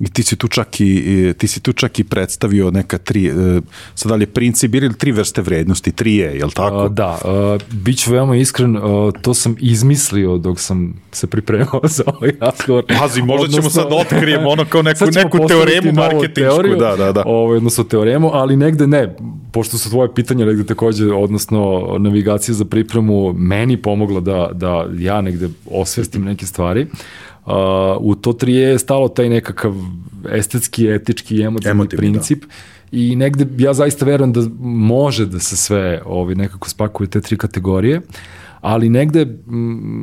I ti si tu čak i, ti si tu čak i predstavio neka tri, e, sad da li je princip ili tri vrste vrednosti, tri je, je li tako? Da, uh, bit ću veoma iskren, uh, to sam izmislio dok sam se pripremao za ovaj razgovor. Pazi, možda odnosno, ćemo sad otkrijemo ono kao neku, neku teoremu marketinšku, teoriju, da, da, da. Ovaj, odnosno teoremu, ali negde ne, pošto su tvoje pitanja negde takođe, odnosno navigacija za pripremu meni pomogla da, da ja negde osvestim neke stvari. Uh, u to tri je stalo taj nekakav estetski, etički emotivni Emotivni, da. princip da. i negde ja zaista verujem da može da se sve ovaj, nekako spakuje te tri kategorije, ali negde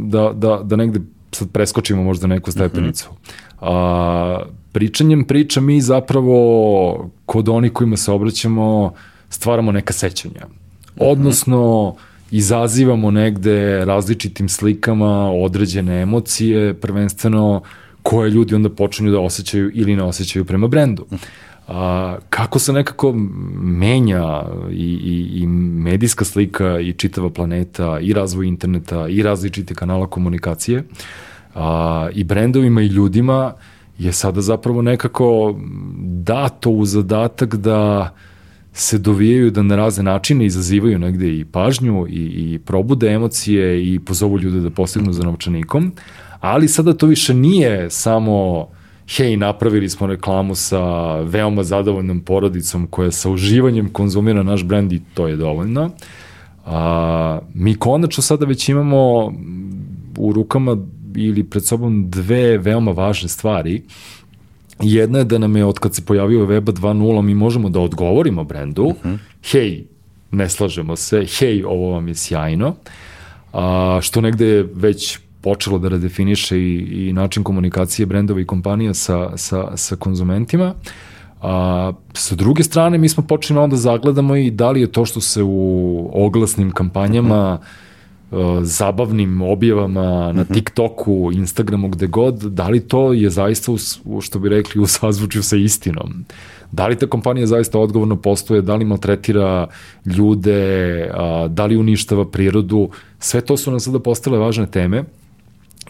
da, da, da negde sad preskočimo možda neku stepenicu. Mm -hmm. uh, pričanjem priča mi zapravo kod onih kojima se obraćamo stvaramo neka sećanja. Odnosno, mm -hmm izazivamo negde različitim slikama određene emocije, prvenstveno koje ljudi onda počinju da osjećaju ili ne osjećaju prema brendu. A, kako se nekako menja i, i, i medijska slika i čitava planeta i razvoj interneta i različite kanala komunikacije a, i brendovima i ljudima je sada zapravo nekako dato u zadatak da uh, se dovijaju da na razne načine izazivaju negde i pažnju i, i probude emocije i pozovu ljude da postignu za novčanikom, ali sada to više nije samo hej, napravili smo reklamu sa veoma zadovoljnom porodicom koja sa uživanjem konzumira naš brend i to je dovoljno. A, mi konačno sada već imamo u rukama ili pred sobom dve veoma važne stvari Jedna je da nam je od kad se pojavio Weba 2.0 mi možemo da odgovorimo brendu, uh mhm. -huh. hej, ne slažemo se, hej, ovo vam je sjajno, a, što negde je već počelo da redefiniše i, i način komunikacije brendova i kompanija sa, sa, sa konzumentima. A, sa druge strane, mi smo počeli onda zagledamo i da li je to što se u oglasnim kampanjama uh mhm. -huh Uh, zabavnim objavama na mhm. TikToku, Instagramu, gde god, da li to je zaista, u, što bi rekli, u sazvučju sa istinom? Da li ta kompanija zaista odgovorno postoje, da li maltretira ljude, da li uništava prirodu, sve to su nam sada postale važne teme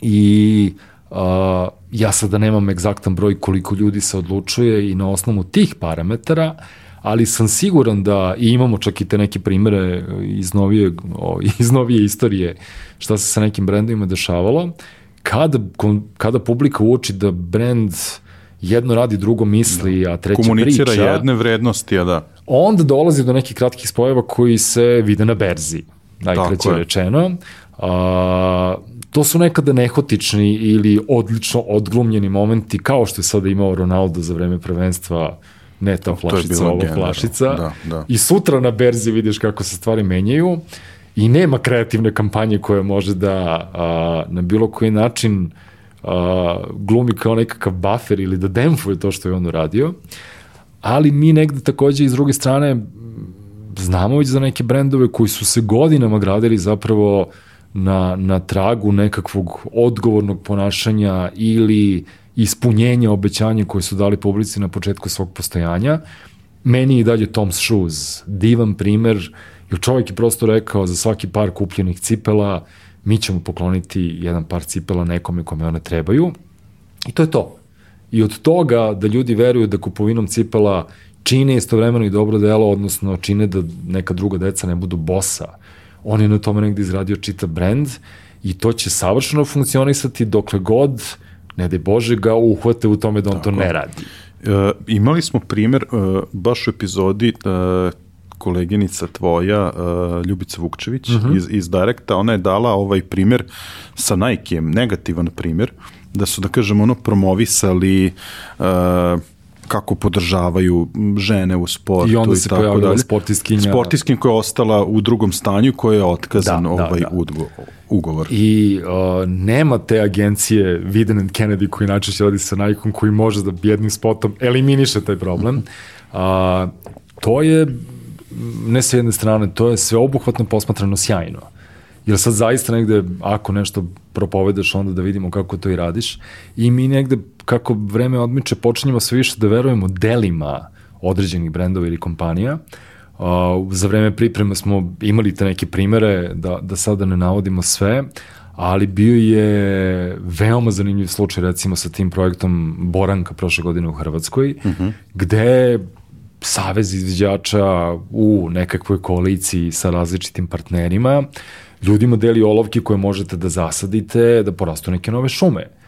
i a, ja sada nemam egzaktan broj koliko ljudi se odlučuje i na osnovu tih parametara ali sam siguran da i imamo čak i te neke primere iz novije, iz novije istorije šta se sa nekim brendovima dešavalo. Kada, kada publika uoči da brend jedno radi, drugo misli, a treće Komunicira priča. Komunicira jedne vrednosti, a da. Onda dolazi do nekih kratkih spojeva koji se vide na berzi, najkraće rečeno. A, to su nekada nehotični ili odlično odglumljeni momenti, kao što je sada imao Ronaldo za vreme prvenstva ne ta flašica, ovo flašica. Da, da. I sutra na berzi vidiš kako se stvari menjaju i nema kreativne kampanje koja može da a, na bilo koji način a, glumi kao nekakav buffer ili da demfuje to što je on uradio. Ali mi negde takođe iz druge strane znamo već za neke brendove koji su se godinama gradili zapravo na, na tragu nekakvog odgovornog ponašanja ili ispunjenja obećanja koje su dali publici na početku svog postojanja. Meni i dalje Tom's Shoes, divan primer, jer čovjek je prosto rekao za svaki par kupljenih cipela mi ćemo pokloniti jedan par cipela nekome kome one trebaju i to je to. I od toga da ljudi veruju da kupovinom cipela čine istovremeno i dobro delo, odnosno čine da neka druga deca ne budu bosa. On je na tome negde izradio čitav brend i to će savršeno funkcionisati dokle god uh, ne daj Bože ga uhvate u tome da on Tako. to ne radi. E, imali smo primer, e, baš u epizodi e, koleginica tvoja, uh, Ljubica Vukčević uh mhm. -huh. iz, iz Direkta, ona je dala ovaj primer sa Nike-em, negativan primer, da su, da kažem, ono, promovisali uh, kako podržavaju žene u sportu i onda se i tako pojavila sportiskinja. Sportiskinja koja je ostala u drugom stanju koja je otkazan da, da ovaj da, da. ugovor. I uh, nema te agencije Viden and Kennedy koji najčešće radi sa Nike-om koji može da jednim spotom eliminiše taj problem. Uh, to je ne sa jedne strane to je sveobuhvatno posmatrano sjajno. Jer sad zaista negde, ako nešto propovedaš, onda da vidimo kako to i radiš. I mi negde, kako vreme odmiče, počinjemo sve više da verujemo delima određenih brendova ili kompanija. Uh, za vreme pripreme smo imali te neke primere, da, da sada ne navodimo sve, ali bio je veoma zanimljiv slučaj recimo sa tim projektom Boranka prošle godine u Hrvatskoj, uh mhm. -huh. gde savez izviđača u nekakvoj koaliciji sa različitim partnerima ljudima deli olovke koje možete da zasadite, da porastu neke nove šume.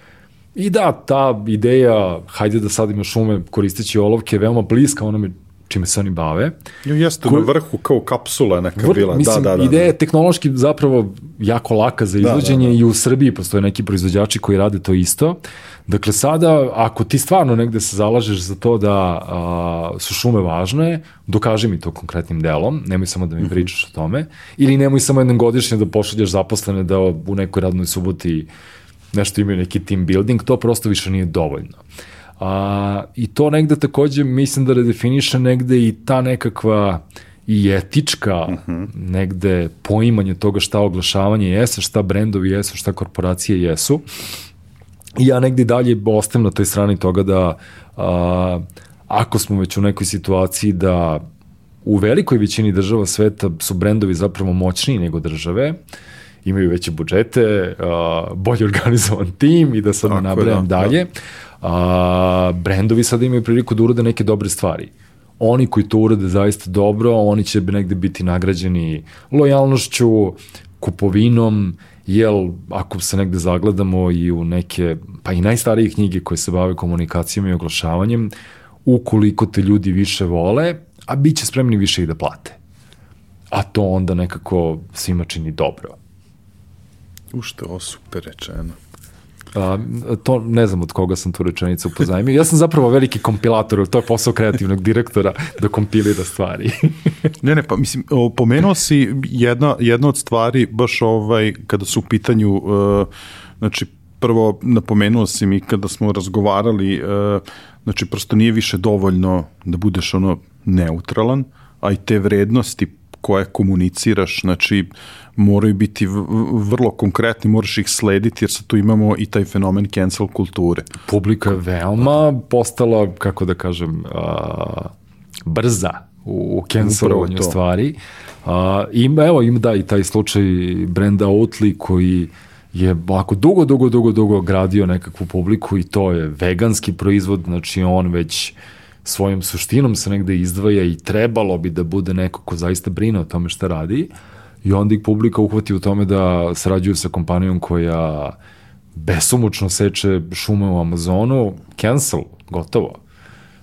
I da, ta ideja, hajde da sadimo šume koristeći olovke, je veoma bliska onome čime se oni bave. Jo, jeste, Ko, na vrhu kao kapsula neka vr, bila. Mislim, da, da, da, ideja je tehnološki zapravo jako laka za izvođenje da, da, da. i u Srbiji postoje neki proizvođači koji rade to isto. Dakle, sada, ako ti stvarno negde se zalažeš za to da a, su šume važne, dokaži mi to konkretnim delom, nemoj samo da mi mhm. pričaš o tome, ili nemoj samo jednom godišnje da pošalješ zaposlene da u nekoj radnoj suboti nešto imaju neki team building, to prosto više nije dovoljno. A, I to negde takođe mislim da redefiniše negde i ta nekakva i etička uh mhm. -huh. negde poimanje toga šta oglašavanje jeste, šta brendovi jesu, šta korporacije jesu. I ja negde dalje ostajem na toj strani toga da a, ako smo već u nekoj situaciji da u velikoj većini država sveta su brendovi zapravo moćniji nego države, imaju veće budžete, a, bolje organizovan tim i da sad ne nabrajam da, dalje. Da a, brendovi sada imaju priliku da urade neke dobre stvari. Oni koji to urade zaista dobro, oni će negde biti nagrađeni lojalnošću, kupovinom, jel ako se negde zagledamo i u neke, pa i najstarije knjige koje se bave komunikacijom i oglašavanjem, ukoliko te ljudi više vole, a bit će spremni više i da plate. A to onda nekako svima čini dobro. Ušte, ovo super rečeno. A, to ne znam od koga sam tu rečenicu upozajmio. Ja sam zapravo veliki kompilator, to je posao kreativnog direktora da kompilira stvari. ne, ne, pa mislim, pomenuo si jedna, jedna od stvari, baš ovaj, kada su u pitanju, uh, znači, prvo napomenuo si mi kada smo razgovarali, uh, znači, prosto nije više dovoljno da budeš ono neutralan, a i te vrednosti koje komuniciraš, znači moraju biti vrlo konkretni, moraš ih slediti jer sad tu imamo i taj fenomen cancel kulture. Publika je veoma postala, kako da kažem, a, brza u cancelovanju stvari. A, ima, evo, ima da i taj slučaj brenda Oatly koji je ovako dugo, dugo, dugo, dugo gradio nekakvu publiku i to je veganski proizvod, znači on već svojom suštinom se negde izdvaja i trebalo bi da bude neko ko zaista brine o tome šta radi i onda ih publika uhvati u tome da sarađuju sa kompanijom koja besomučno seče šume u Amazonu, cancel, gotovo.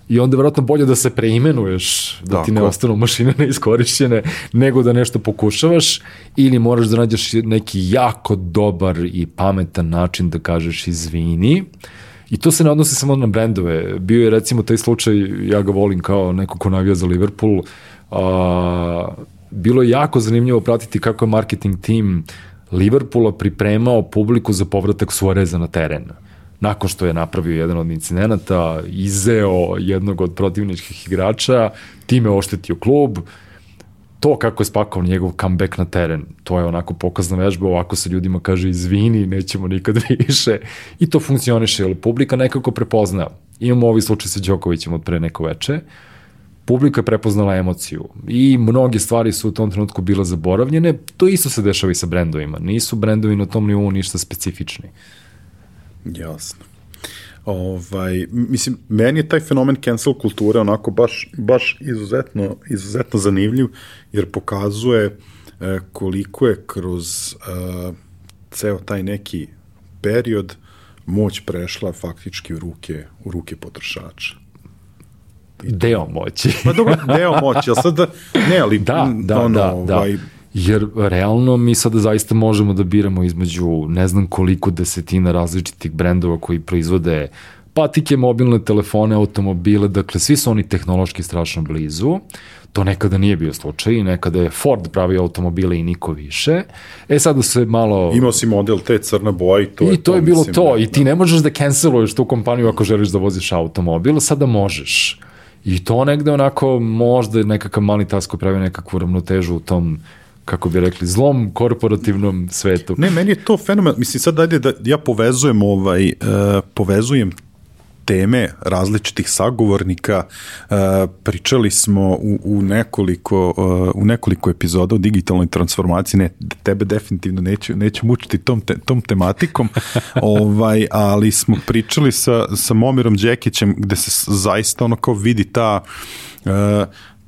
i onda je vjerojatno bolje da se preimenuješ, da ti ne Tako. ostanu mašine neiskorišćene, nego da nešto pokušavaš ili moraš da nađeš neki jako dobar i pametan način da kažeš izvini. I to se ne odnosi samo na brendove. Bio je recimo taj slučaj, ja ga volim kao neko ko navija za Liverpool, a, bilo je jako zanimljivo pratiti kako je marketing tim Liverpoola pripremao publiku za povratak Suareza na teren. Nakon što je napravio jedan od incidenata, izeo jednog od protivničkih igrača, time oštetio klub, to kako je spakao njegov comeback na teren, to je onako pokazna vežba, ovako se ljudima kaže izvini, nećemo nikad više. I to funkcioniše, jer publika nekako prepozna. Imamo ovaj slučaj sa Đokovićem od pre neko veče, publika je prepoznala emociju i mnoge stvari su u tom trenutku bile zaboravljene, to isto se dešava i sa brendovima. Nisu brendovi na tom nivou ništa specifični. Jasno. Ovaj, mislim, meni je taj fenomen cancel kulture onako baš, baš izuzetno, izuzetno zanimljiv, jer pokazuje e, koliko je kroz e, ceo taj neki period moć prešla faktički u ruke, u ruke potrošača. Deo moći. Ma dobro, deo moći, ali sad da, ne, ali Da, da, ono, da, da. ovaj, Jer realno mi sada zaista možemo da biramo između ne znam koliko desetina različitih brendova koji proizvode patike, mobilne telefone, automobile, dakle svi su oni tehnološki strašno blizu. To nekada nije bio slučaj i nekada je Ford pravio automobile i niko više. E sada se malo... imao si model te crna boja i to I je to je bilo mislim, to. da, I ti ne možeš da canceluješ tu kompaniju ako želiš da voziš automobil, sada možeš. I to negde onako možda nekakav mali task koji pravi nekakvu ravnotežu u tom kako bi rekli, zlom korporativnom svetu. Ne, meni je to fenomen, mislim sad ajde da ja povezujem ovaj, uh, povezujem teme različitih sagovornika. Uh, pričali smo u, u, nekoliko, uh, u nekoliko epizoda o digitalnoj transformaciji. Ne, tebe definitivno neću, neću mučiti tom, te, tom tematikom, ovaj, ali smo pričali sa, sa Momirom Đekićem gde se zaista ono kao vidi ta uh,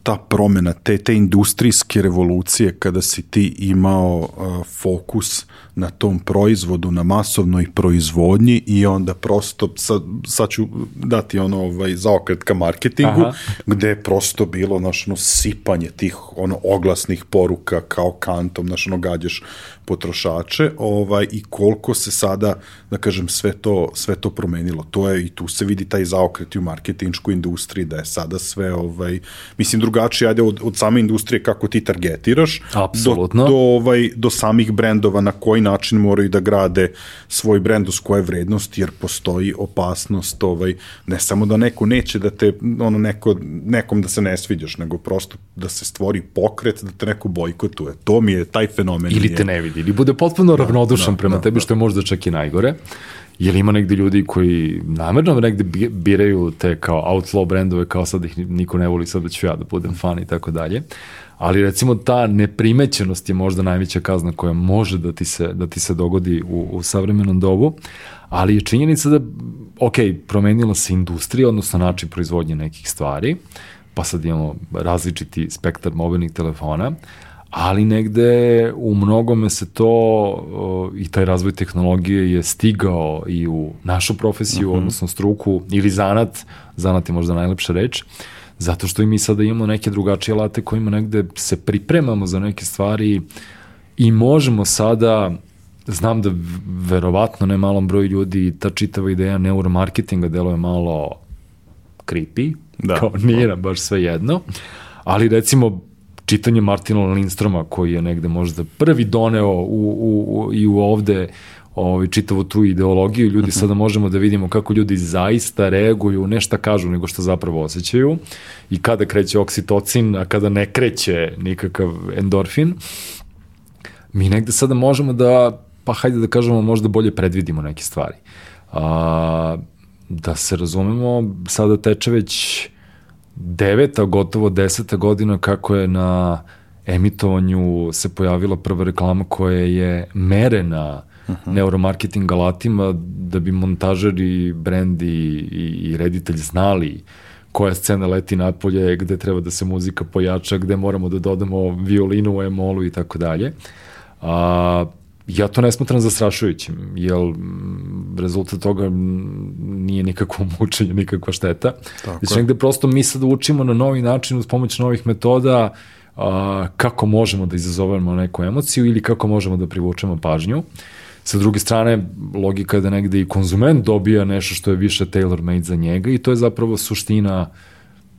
ta promena, te, te industrijske revolucije kada si ti imao uh, fokus na tom proizvodu, na masovnoj proizvodnji i onda prosto, sad, sad ću dati ono ovaj, zaokret ka marketingu, Aha. gde je prosto bilo znaš, ono, sipanje tih ono, oglasnih poruka kao kantom, znaš, ono, gađaš potrošače ovaj, i koliko se sada, da kažem, sve to, sve to promenilo. To je i tu se vidi taj zaokret i u marketinškoj industriji, da je sada sve, ovaj, mislim, drugačije, ajde, od, od same industrije kako ti targetiraš, Apsolutno. do, do, ovaj, do samih brendova na koji način moraju da grade svoj brend uz koje vrednosti, jer postoji opasnost, ovaj, ne samo da neko neće da te, ono, neko, nekom da se ne sviđaš, nego prosto da se stvori pokret, da te neko bojkotuje. To mi je taj fenomen. Ili te ne vidi, ili bude potpuno ravnodušan prema da, tebi, što je možda čak i najgore. Jer ima negde ljudi koji namerno negde bi- biraju te kao outlaw brendove, kao sad ih niko ne voli, sad da ću ja da budem fan i tako dalje. Ali recimo ta neprimećenost je možda najveća kazna koja može da ti se, da ti se dogodi u, u savremenom dobu, ali je činjenica da, ok, promenila se industrija, odnosno način proizvodnje nekih stvari, pa sad imamo različiti spektar mobilnih telefona, ali negde u mnogome se to i taj razvoj tehnologije je stigao i u našu profesiju, uh -huh. odnosno struku ili zanat, zanat je možda najlepša reč, zato što i mi sada imamo neke drugačije alate kojima negde se pripremamo za neke stvari i možemo sada znam da verovatno ne malom broju ljudi ta čitava ideja neuromarketinga deluje malo creepy, Da. kao nije nam baš sve jedno, ali recimo čitanje Martina Lindstroma koji je negde možda prvi doneo u, u, u, i u ovde ovaj, čitavu tu ideologiju, ljudi sada možemo da vidimo kako ljudi zaista reaguju, ne šta kažu, nego što zapravo osjećaju i kada kreće oksitocin, a kada ne kreće nikakav endorfin, mi negde sada možemo da, pa hajde da kažemo, možda bolje predvidimo neke stvari. A, da se razumemo, sada teče već deveta, gotovo deseta godina kako je na emitovanju se pojavila prva reklama koja je merena uh -huh. neuromarketing alatima da bi montažeri, brend i, i, i reditelj znali koja scena leti napolje, gde treba da se muzika pojača, gde moramo da dodamo violinu u emolu i tako dalje. A, ja to ne smatram zastrašujućim, jer rezultat toga nije nikakvo mučenje, nikakva šteta. Tako znači, negde prosto mi sad učimo na novi način uz pomoć novih metoda a, kako možemo da izazovemo neku emociju ili kako možemo da privučemo pažnju. Sa druge strane, logika je da negde i konzument dobija nešto što je više tailor-made za njega i to je zapravo suština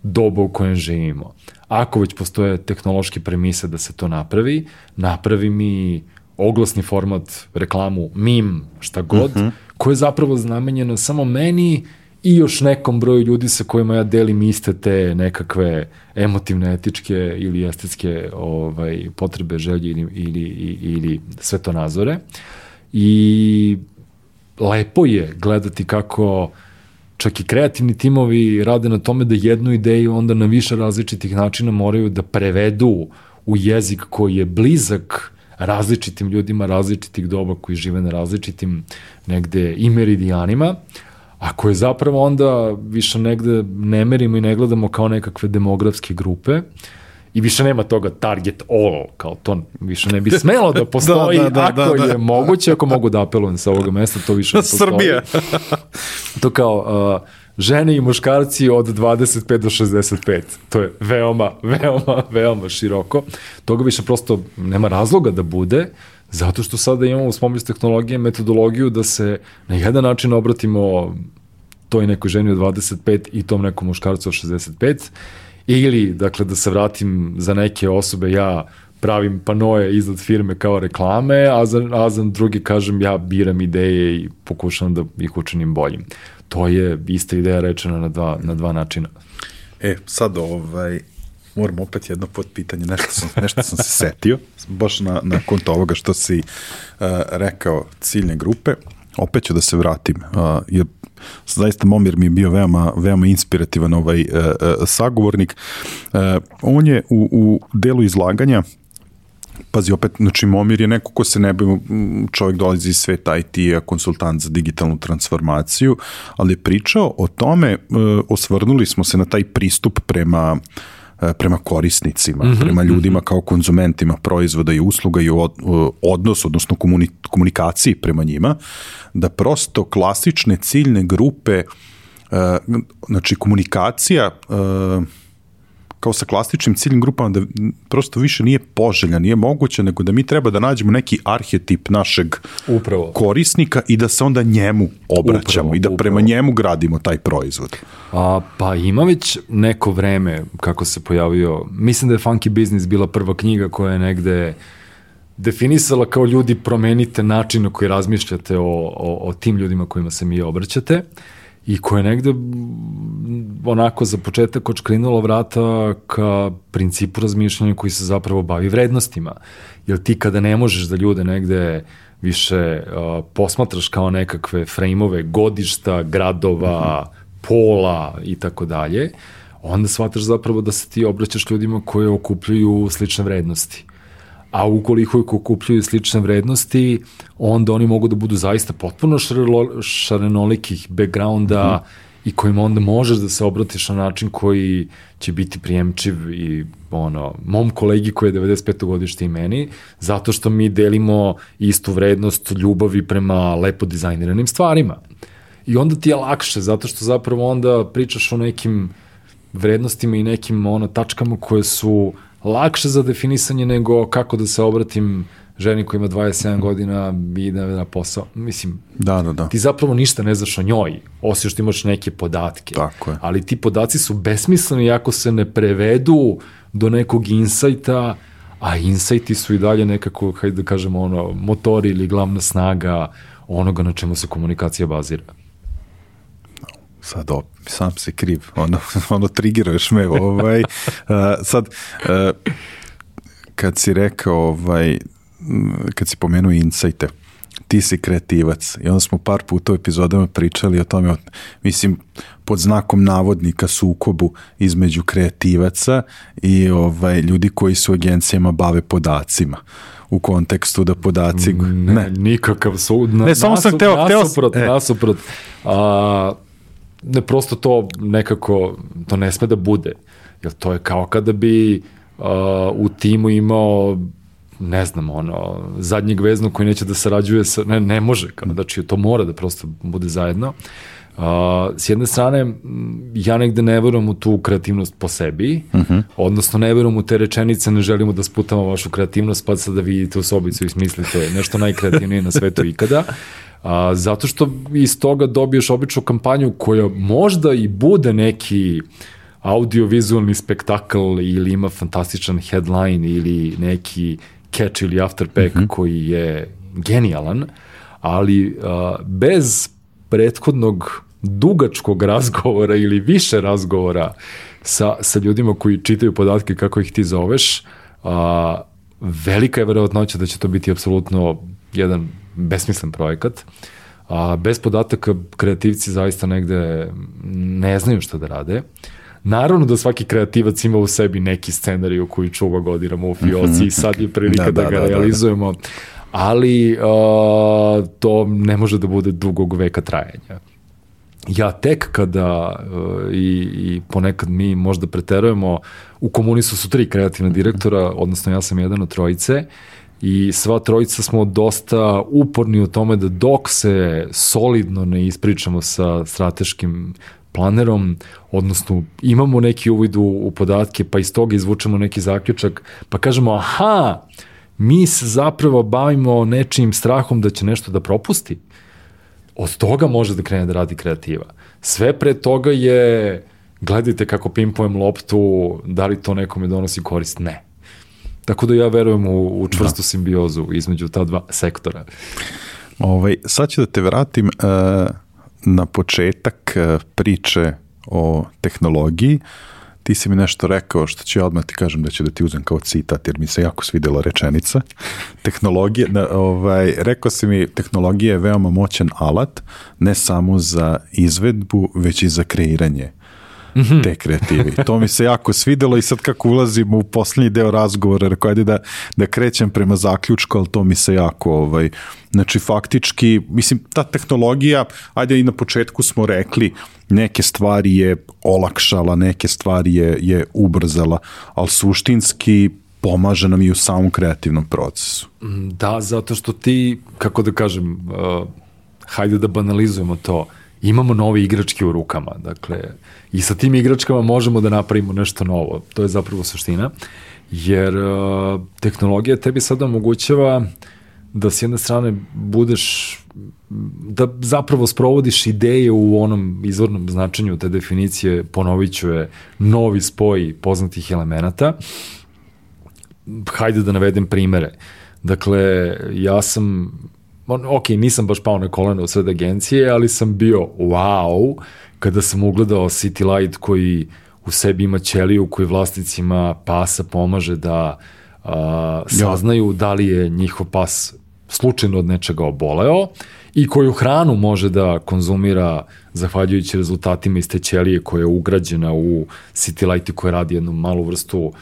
doba u kojem živimo. Ako već postoje tehnološke premise da se to napravi, napravi mi oglasni format, reklamu, mim, šta god, uh mhm. -huh. koje je zapravo znamenjeno samo meni i još nekom broju ljudi sa kojima ja delim iste te nekakve emotivne, etičke ili estetske ovaj, potrebe, želje ili, ili, ili svetonazore. I lepo je gledati kako čak i kreativni timovi rade na tome da jednu ideju onda na više različitih načina moraju da prevedu u jezik koji je blizak različitim ljudima, različitih doba koji žive na različitim negde i meridijanima, a koje zapravo onda više negde ne merimo i ne gledamo kao nekakve demografske grupe, i više nema toga target all, kao to više ne bi smelo da postoji, da, da, da, ako da, da. je moguće, ako mogu da apelujem sa ovoga mesta, to više ne postoji. Srbija. to kao, uh, žene i muškarci od 25 do 65. To je veoma, veoma, veoma široko. Toga više prosto nema razloga da bude, zato što sada imamo u pomoć tehnologije metodologiju da se na jedan način obratimo toj nekoj ženi od 25 i tom nekom muškarcu od 65 ili, dakle, da se vratim za neke osobe, ja pravim panoje iznad firme kao reklame, a za, a za drugi kažem ja biram ideje i pokušam da ih učinim boljim to je ista ideja rečena na dva, na dva načina. E, sad ovaj, moram opet jedno pitanje, nešto sam, nešto sam se setio, baš na, na konto ovoga što si uh, rekao ciljne grupe, opet ću da se vratim, uh, jer zaista Momir mi je bio veoma, veoma inspirativan ovaj uh, uh, sagovornik. Uh, on je u, u delu izlaganja pazi opet, znači Momir je neko ko se ne bi, čovjek dolazi iz sveta IT-a, konsultant za digitalnu transformaciju, ali je pričao o tome, e, osvrnuli smo se na taj pristup prema e, prema korisnicima, mm -hmm, prema ljudima mm -hmm. kao konzumentima proizvoda i usluga i od, odnos, odnosno komuni, komunikaciji prema njima, da prosto klasične ciljne grupe, e, znači komunikacija kao sa klasičnim ciljnim grupama da prosto više nije poželja, nije moguće, nego da mi treba da nađemo neki arhetip našeg upravo. korisnika i da se onda njemu obraćamo upravo, i da upravo. prema njemu gradimo taj proizvod. A, pa ima već neko vreme kako se pojavio, mislim da je Funky Business bila prva knjiga koja je negde definisala kao ljudi promenite način na koji razmišljate o, o, o tim ljudima kojima se mi obraćate. Uh, i koje je negde onako za početak očkrinulo vrata ka principu razmišljanja koji se zapravo bavi vrednostima. Jer ti kada ne možeš da ljude negde više uh, posmatraš kao nekakve frejmove godišta, gradova, mm -hmm. pola i tako dalje, onda shvataš zapravo da se ti obraćaš ljudima koje okupljaju slične vrednosti a ukoliko ih okupljuju slične vrednosti, onda oni mogu da budu zaista potpuno šarenolikih backgrounda mm -hmm. i kojima onda možeš da se obratiš na način koji će biti prijemčiv i ono, mom kolegi koji je 95. godište i meni, zato što mi delimo istu vrednost ljubavi prema lepo dizajniranim stvarima. I onda ti je lakše, zato što zapravo onda pričaš o nekim vrednostima i nekim ono, tačkama koje su lakše za definisanje nego kako da se obratim ženi koja ima 27 godina i ide na posao. Mislim, da, da, da. ti zapravo ništa ne znaš o njoj, osim što imaš neke podatke. Tako je. Ali ti podaci su besmisleni ako se ne prevedu do nekog insajta, a insajti su i dalje nekako, hajde da kažemo, ono, motori ili glavna snaga onoga na čemu se komunikacija bazira sad op, sam se kriv, ono, ono trigiraš me, ovaj, uh, sad, uh, kad si rekao, ovaj, kad si pomenuo insajte, ti si kreativac i onda smo par puta u epizodama pričali o tome, mislim, pod znakom navodnika sukobu između kreativaca i ovaj, ljudi koji su agencijama bave podacima u kontekstu da podaci... Ne, ne. nikakav su... Na, ne, samo sam teo... Nasuprot, teo, e. nasuprot. A, ne, prosto to nekako, to ne sme da bude. Jer to je kao kada bi uh, u timu imao ne znam, ono, zadnjeg veznog koji neće da sarađuje sa, ne, ne može, kao, znači to mora da prosto bude zajedno. Uh, s jedne strane, ja negde ne verujem u tu kreativnost po sebi, uh -huh. odnosno ne verujem u te rečenice, ne želimo da sputamo vašu kreativnost, pa sad da vidite u sobicu i smislite nešto najkreativnije na svetu ikada. A, zato što iz toga dobiješ običnu kampanju koja možda i bude neki audiovizualni spektakl ili ima fantastičan headline ili neki catch ili afterpack mm -hmm. koji je genijalan, ali a, bez prethodnog dugačkog razgovora ili više razgovora sa, sa ljudima koji čitaju podatke kako ih ti zoveš, a, velika je verovatnoća da će to biti apsolutno jedan besmislen projekat. A, bez podataka kreativci zaista negde ne znaju šta da rade. Naravno da svaki kreativac ima u sebi neki scenariju koji čuva godinama u fioci -hmm. i sad je prilika da, da, da ga da, realizujemo, da, da. ali uh, to ne može da bude dugog veka trajanja. Ja tek kada uh, i, i ponekad mi možda preterujemo, u komunisu su tri kreativna direktora, odnosno ja sam jedan od trojice, i sva trojica smo dosta uporni u tome da dok se solidno ne ispričamo sa strateškim planerom, odnosno imamo neki uvid u, podatke, pa iz toga izvučemo neki zaključak, pa kažemo, aha, mi se zapravo bavimo nečim strahom da će nešto da propusti. Od toga može da krene da radi kreativa. Sve pre toga je, gledajte kako pimpujem loptu, da li to nekome donosi korist? Ne. Tako da ja verujem u, u čvrstu da. simbiozu između ta dva sektora. Ovaj, sad ću da te vratim uh, na početak uh, priče o tehnologiji. Ti si mi nešto rekao što ću ja odmah ti kažem da ću da ti uzem kao citat jer mi se jako svidela rečenica. Tehnologija, da, ovaj, rekao si mi tehnologija je veoma moćan alat ne samo za izvedbu već i za kreiranje mm -hmm. te kreativi. To mi se jako svidelo i sad kako ulazimo u poslednji deo razgovora, rekao ajde da, da krećem prema zaključku, ali to mi se jako, ovaj, znači faktički, mislim, ta tehnologija, ajde i na početku smo rekli, neke stvari je olakšala, neke stvari je, je ubrzala, ali suštinski pomaže nam i u samom kreativnom procesu. Da, zato što ti, kako da kažem, uh, hajde da banalizujemo to, uh, imamo nove igračke u rukama. Dakle, i sa tim igračkama možemo da napravimo nešto novo. To je zapravo suština. Jer uh, tehnologija tebi sada omogućava da s jedne strane budeš da zapravo sprovodiš ideje u onom izvornom značenju te definicije, ponovit ću je, novi spoj poznatih elemenata. Hajde da navedem primere. Dakle, ja sam ok, nisam baš pao na kolena u sred agencije, ali sam bio wow kada sam ugledao City Light koji u sebi ima ćeliju koji vlasnicima pasa pomaže da a, saznaju da li je njihov pas slučajno od nečega oboleo i koju hranu može da konzumira zahvaljujući rezultatima iz te ćelije koja je ugrađena u City Light i koja radi jednu malu vrstu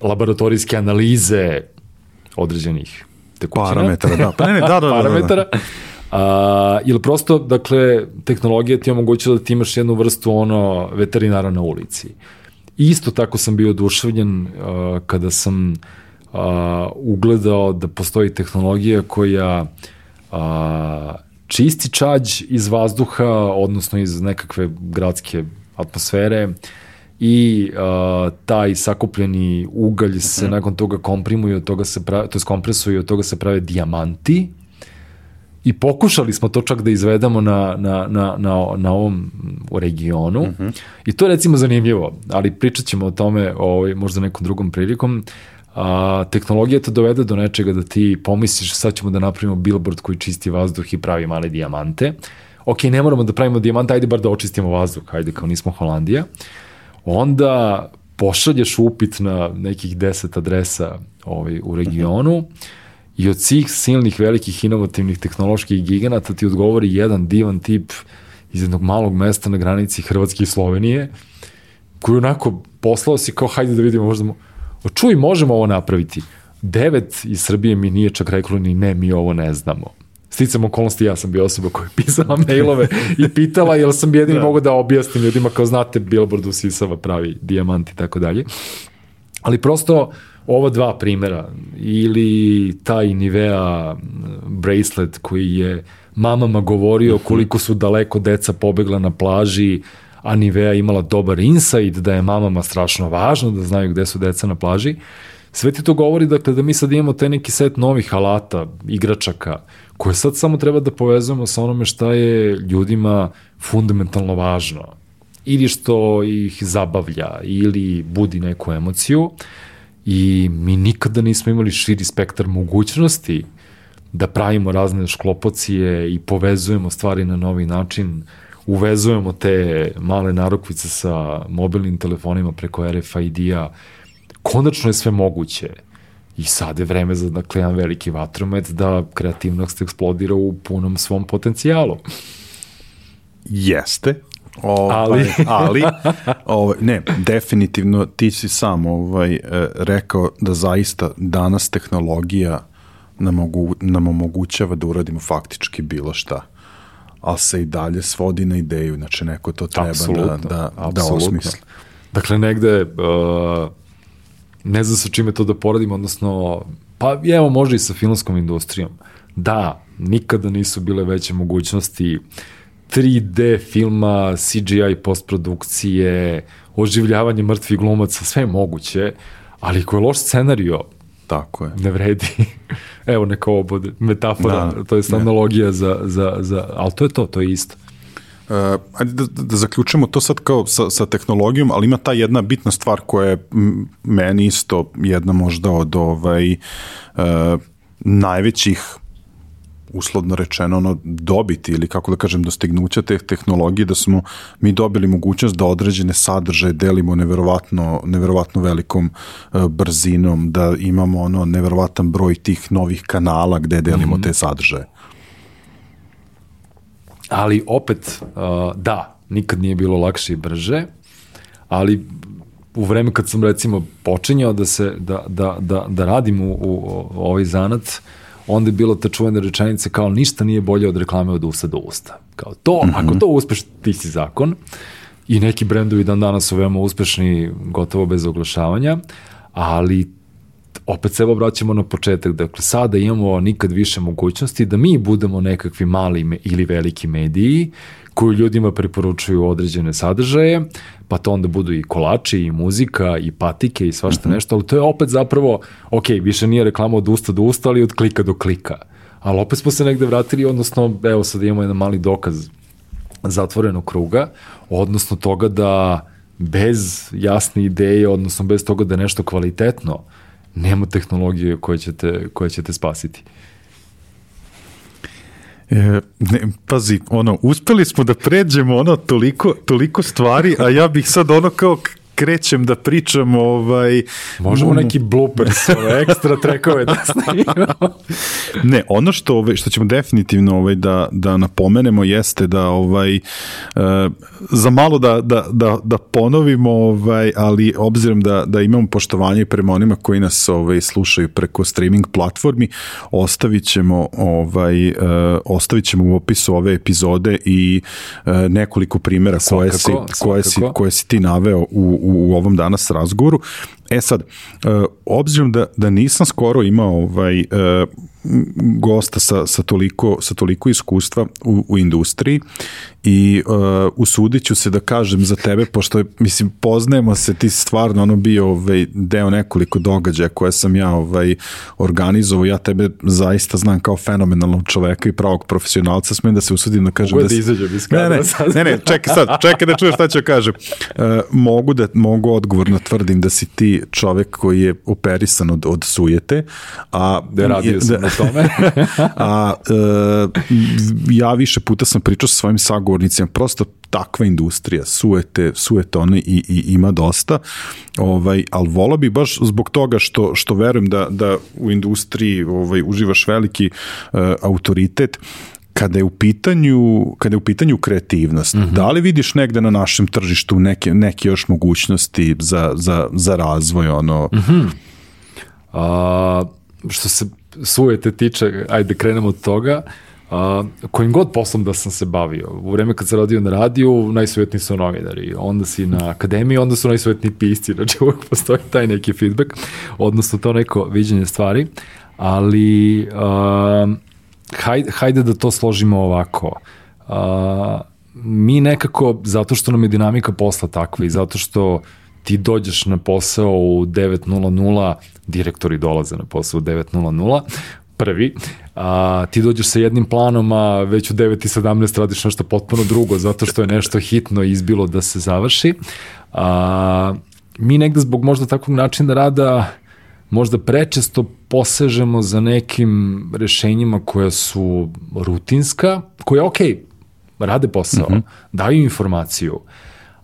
laboratorijske analize određenih tekućina. Parametara, da. Pa ne, ne, da, da, da, da. parametara. A, ili prosto, dakle, tehnologija ti omogućila da ti imaš jednu vrstu ono veterinara na ulici. I isto tako sam bio oduševljen uh, kada sam uh, ugledao da postoji tehnologija koja uh, čisti čađ iz vazduha, odnosno iz nekakve gradske atmosfere i uh, taj sakupljeni ugalj se mm. nakon toga komprimuje, od toga se pravi, to je kompresuje, od toga se prave dijamanti i pokušali smo to čak da izvedemo na, na, na, na, na ovom regionu mm -hmm. i to je recimo zanimljivo, ali pričat ćemo o tome ovaj, možda nekom drugom prilikom. A, tehnologija te dovede do nečega da ti pomisliš sad ćemo da napravimo billboard koji čisti vazduh i pravi male dijamante. Ok, ne moramo da pravimo dijamante, ajde bar da očistimo vazduh, ajde kao nismo Holandija. Uh, onda pošalješ upit na nekih 10 adresa ovaj, u regionu i od svih silnih velikih inovativnih tehnoloških giganata ti odgovori jedan divan tip iz jednog malog mesta na granici Hrvatske i Slovenije, koji onako poslao si kao hajde da vidimo možda mo... čuj možemo ovo napraviti. Devet iz Srbije mi nije čak reklo ni ne, mi ovo ne znamo sticam okolnosti, ja sam bio osoba koja je pisala mailove i pitala, jel sam jedini da. mogu da objasnim ljudima, kao znate, Billboard usisava pravi dijamant i tako dalje. Ali prosto, ova dva primera, ili taj Nivea bracelet koji je mamama govorio Mhm. koliko su daleko deca pobegla na plaži, a Nivea imala dobar insight da je mamama strašno važno da znaju gde su deca na plaži. Sve ti to govori dakle, da mi sad imamo taj neki set novih alata, igračaka, koje sad samo treba da povezujemo sa onome šta je ljudima fundamentalno važno. Ili što ih zabavlja, ili budi neku emociju. I mi nikada nismo imali širi spektar mogućnosti da pravimo razne šklopocije i povezujemo stvari na novi način, uvezujemo te male narukvice sa mobilnim telefonima preko RFID-a, konačno je sve moguće. I sad je vreme za dakle, jedan veliki vatromet da kreativnost eksplodira u punom svom potencijalu. Jeste. Ovaj, Ali? ali ovaj, ne, definitivno ti si sam ovaj, e, rekao da zaista danas tehnologija nam, ogu, nam omogućava da uradimo faktički bilo šta ali se i dalje svodi na ideju, znači neko to treba da, Apsolutno, da, da apsolutno. osmisli. Dakle, negde, uh, ne znam sa čime to da poradim, odnosno, pa evo možda i sa filmskom industrijom. Da, nikada nisu bile veće mogućnosti 3D filma, CGI postprodukcije, oživljavanje mrtvih glumaca, sve je moguće, ali ako je loš scenario, Tako je. ne vredi. Evo neka ovo bude metafora, Da, to je analogija za, za, za, ali to je to, to je isto. Uh, ajde da, da, zaključimo to sad kao sa, sa tehnologijom, ali ima ta jedna bitna stvar koja je meni isto jedna možda od ovaj, uh, najvećih uslovno rečeno ono dobiti ili kako da kažem dostignuća te tehnologije da smo mi dobili mogućnost da određene sadržaje delimo neverovatno neverovatno velikom uh, brzinom da imamo ono neverovatan broj tih novih kanala gde delimo mm -hmm. te sadržaje Ali opet, uh, da, nikad nije bilo lakše i brže, ali u vreme kad sam recimo počinjao da se da, da, da, da radim u, u, u ovaj zanat, onda je bila ta čuvena rečenica kao ništa nije bolje od reklame od usta do usta. Kao to, mm -hmm. ako to uspeš, ti si zakon. I neki brendovi dan danas su veoma uspešni, gotovo bez oglašavanja, ali opet se evo vraćamo na početak, dakle sada imamo nikad više mogućnosti da mi budemo nekakvi mali ili veliki mediji koji ljudima preporučuju određene sadržaje, pa to onda budu i kolači, i muzika, i patike, i svašta mm -hmm. nešto, ali to je opet zapravo, ok, više nije reklama od usta do usta, ali od klika do klika. Ali opet smo se negde vratili, odnosno, evo sad imamo jedan mali dokaz zatvorenog kruga, odnosno toga da bez jasne ideje, odnosno bez toga da je nešto kvalitetno, nema tehnologije koje ćete, koje ćete spasiti. E, ne, pazi, ono, uspeli smo da pređemo ono toliko, toliko stvari, a ja bih sad ono kao krećem da pričam ovaj možemo um, neki bloopers ove ekstra trekove da snimamo ne ono što ovaj što ćemo definitivno ovaj da da napomenemo jeste da ovaj uh, za malo da, da, da, da ponovimo ovaj ali obzirom da da imamo poštovanje prema onima koji nas ovaj slušaju preko streaming platformi ostavićemo ovaj uh, ostavićemo u opisu ove epizode i uh, nekoliko primera koje si koje si koje si ti naveo u u ovom danas razgovoru. E sad, obzirom da, da nisam skoro imao ovaj, gosta sa, sa, toliko, sa toliko iskustva u, u industriji i uh, usudit ću se da kažem za tebe, pošto mislim, poznajemo se, ti stvarno ono bio ovaj, deo nekoliko događaja koje sam ja ovaj, organizovao, ja tebe zaista znam kao fenomenalnog čoveka i pravog profesionalca, smijem da se usudim da kažem Mogu da... da izađem iz ne, ne, ne, ne, čekaj sad, čekaj da čuješ šta ću kažem. Uh, mogu da, mogu odgovorno tvrdim da si ti čovek koji je operisan od, od sujete, a... Da radio sam da, na tome. a uh, ja više puta sam pričao sa svojim sagovornicima, prosto takva industrija, sujete, sujete one i, i ima dosta, ovaj, ali vola bi baš zbog toga što, što verujem da, da u industriji ovaj, uživaš veliki uh, autoritet, kada je u pitanju kada je u pitanju kreativnost, mm -hmm. da li vidiš negde na našem tržištu neke, neke još mogućnosti za, za, za razvoj ono? Mm -hmm. A, što se sujete tiče, ajde krenemo od toga, a, kojim god poslom da sam se bavio. U vreme kad sam radio na radiju, najsvetniji su novinari. Onda si na akademiji, onda su najsvetniji pisci. Znači uvek postoji taj neki feedback, odnosno to neko viđenje stvari. Ali a, hajde, hajde da to složimo ovako. A, mi nekako, zato što nam je dinamika posla takva i zato što ti dođeš na posao u 9.00, direktori dolaze na posao u 9.00, prvi, a, ti dođeš sa jednim planom, a već u 9.17 radiš nešto potpuno drugo, zato što je nešto hitno izbilo da se završi. A, mi negde zbog možda takvog načina rada možda prečesto posežemo za nekim rešenjima koja su rutinska, koja, ok, rade posao, mm -hmm. daju informaciju,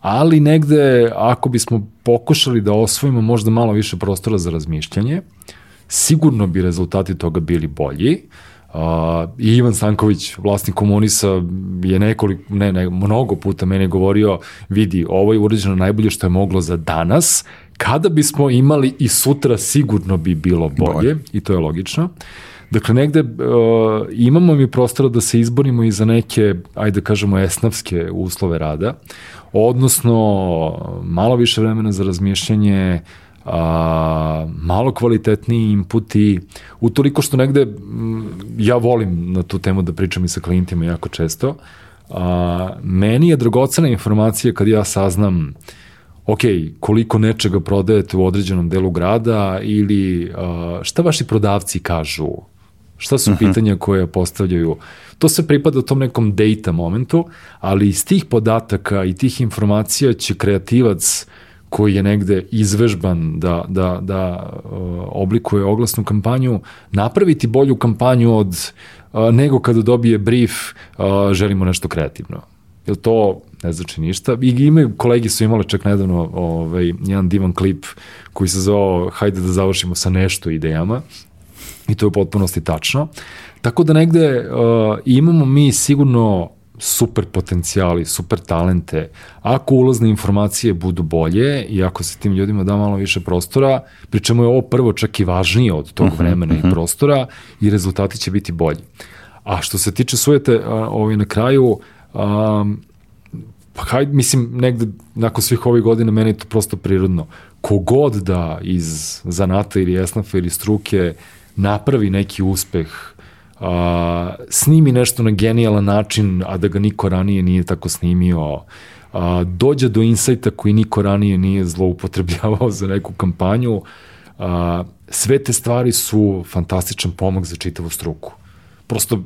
ali negde ako bismo pokušali da osvojimo možda malo više prostora za razmišljanje, sigurno bi rezultati toga bili bolji. Uh, I Ivan Stanković, vlasnik komunisa, je nekoliko, ne, ne, mnogo puta mene govorio, vidi, ovo je urađeno najbolje što je moglo za danas, kada bismo imali i sutra sigurno bi bilo bolje, bolje. i to je logično. Dakle, negde uh, imamo mi prostora da se izborimo i za neke, ajde da kažemo, esnavske uslove rada, odnosno malo više vremena za razmišljanje, a, malo kvalitetniji inputi, utoliko što negde m, ja volim na tu temu da pričam i sa klijentima jako često, a, meni je dragocena informacija kad ja saznam ok, koliko nečega prodajete u određenom delu grada ili a, šta vaši prodavci kažu, šta su uh mhm. -huh. pitanja koje postavljaju. To se pripada tom nekom data momentu, ali iz tih podataka i tih informacija će kreativac koji je negde izvežban da, da, da uh, oblikuje oglasnu kampanju, napraviti bolju kampanju od uh, nego kada dobije brief uh, želimo nešto kreativno. Jel to ne znači ništa. I imaju, kolegi su imali čak nedavno ovaj, jedan divan klip koji se zove hajde da završimo sa nešto idejama i to je u potpunosti tačno. Tako da negde uh, imamo mi sigurno super potencijali, super talente, ako ulazne informacije budu bolje i ako se tim ljudima da malo više prostora, pričemu je ovo prvo čak i važnije od tog mhm, vremena uh -huh, uh i mhm. prostora i rezultati će biti bolji. A što se tiče sujete, ovaj na kraju, um, pa hajde, mislim, negde nakon svih ovih godina meni je to prosto prirodno. Kogod da iz zanata ili esnafa ili struke napravi neki uspeh a, snimi nešto na genijalan način, a da ga niko ranije nije tako snimio, a, dođe do insajta koji niko ranije nije zloupotrebljavao za neku kampanju, a, sve te stvari su fantastičan pomak za čitavu struku. Prosto,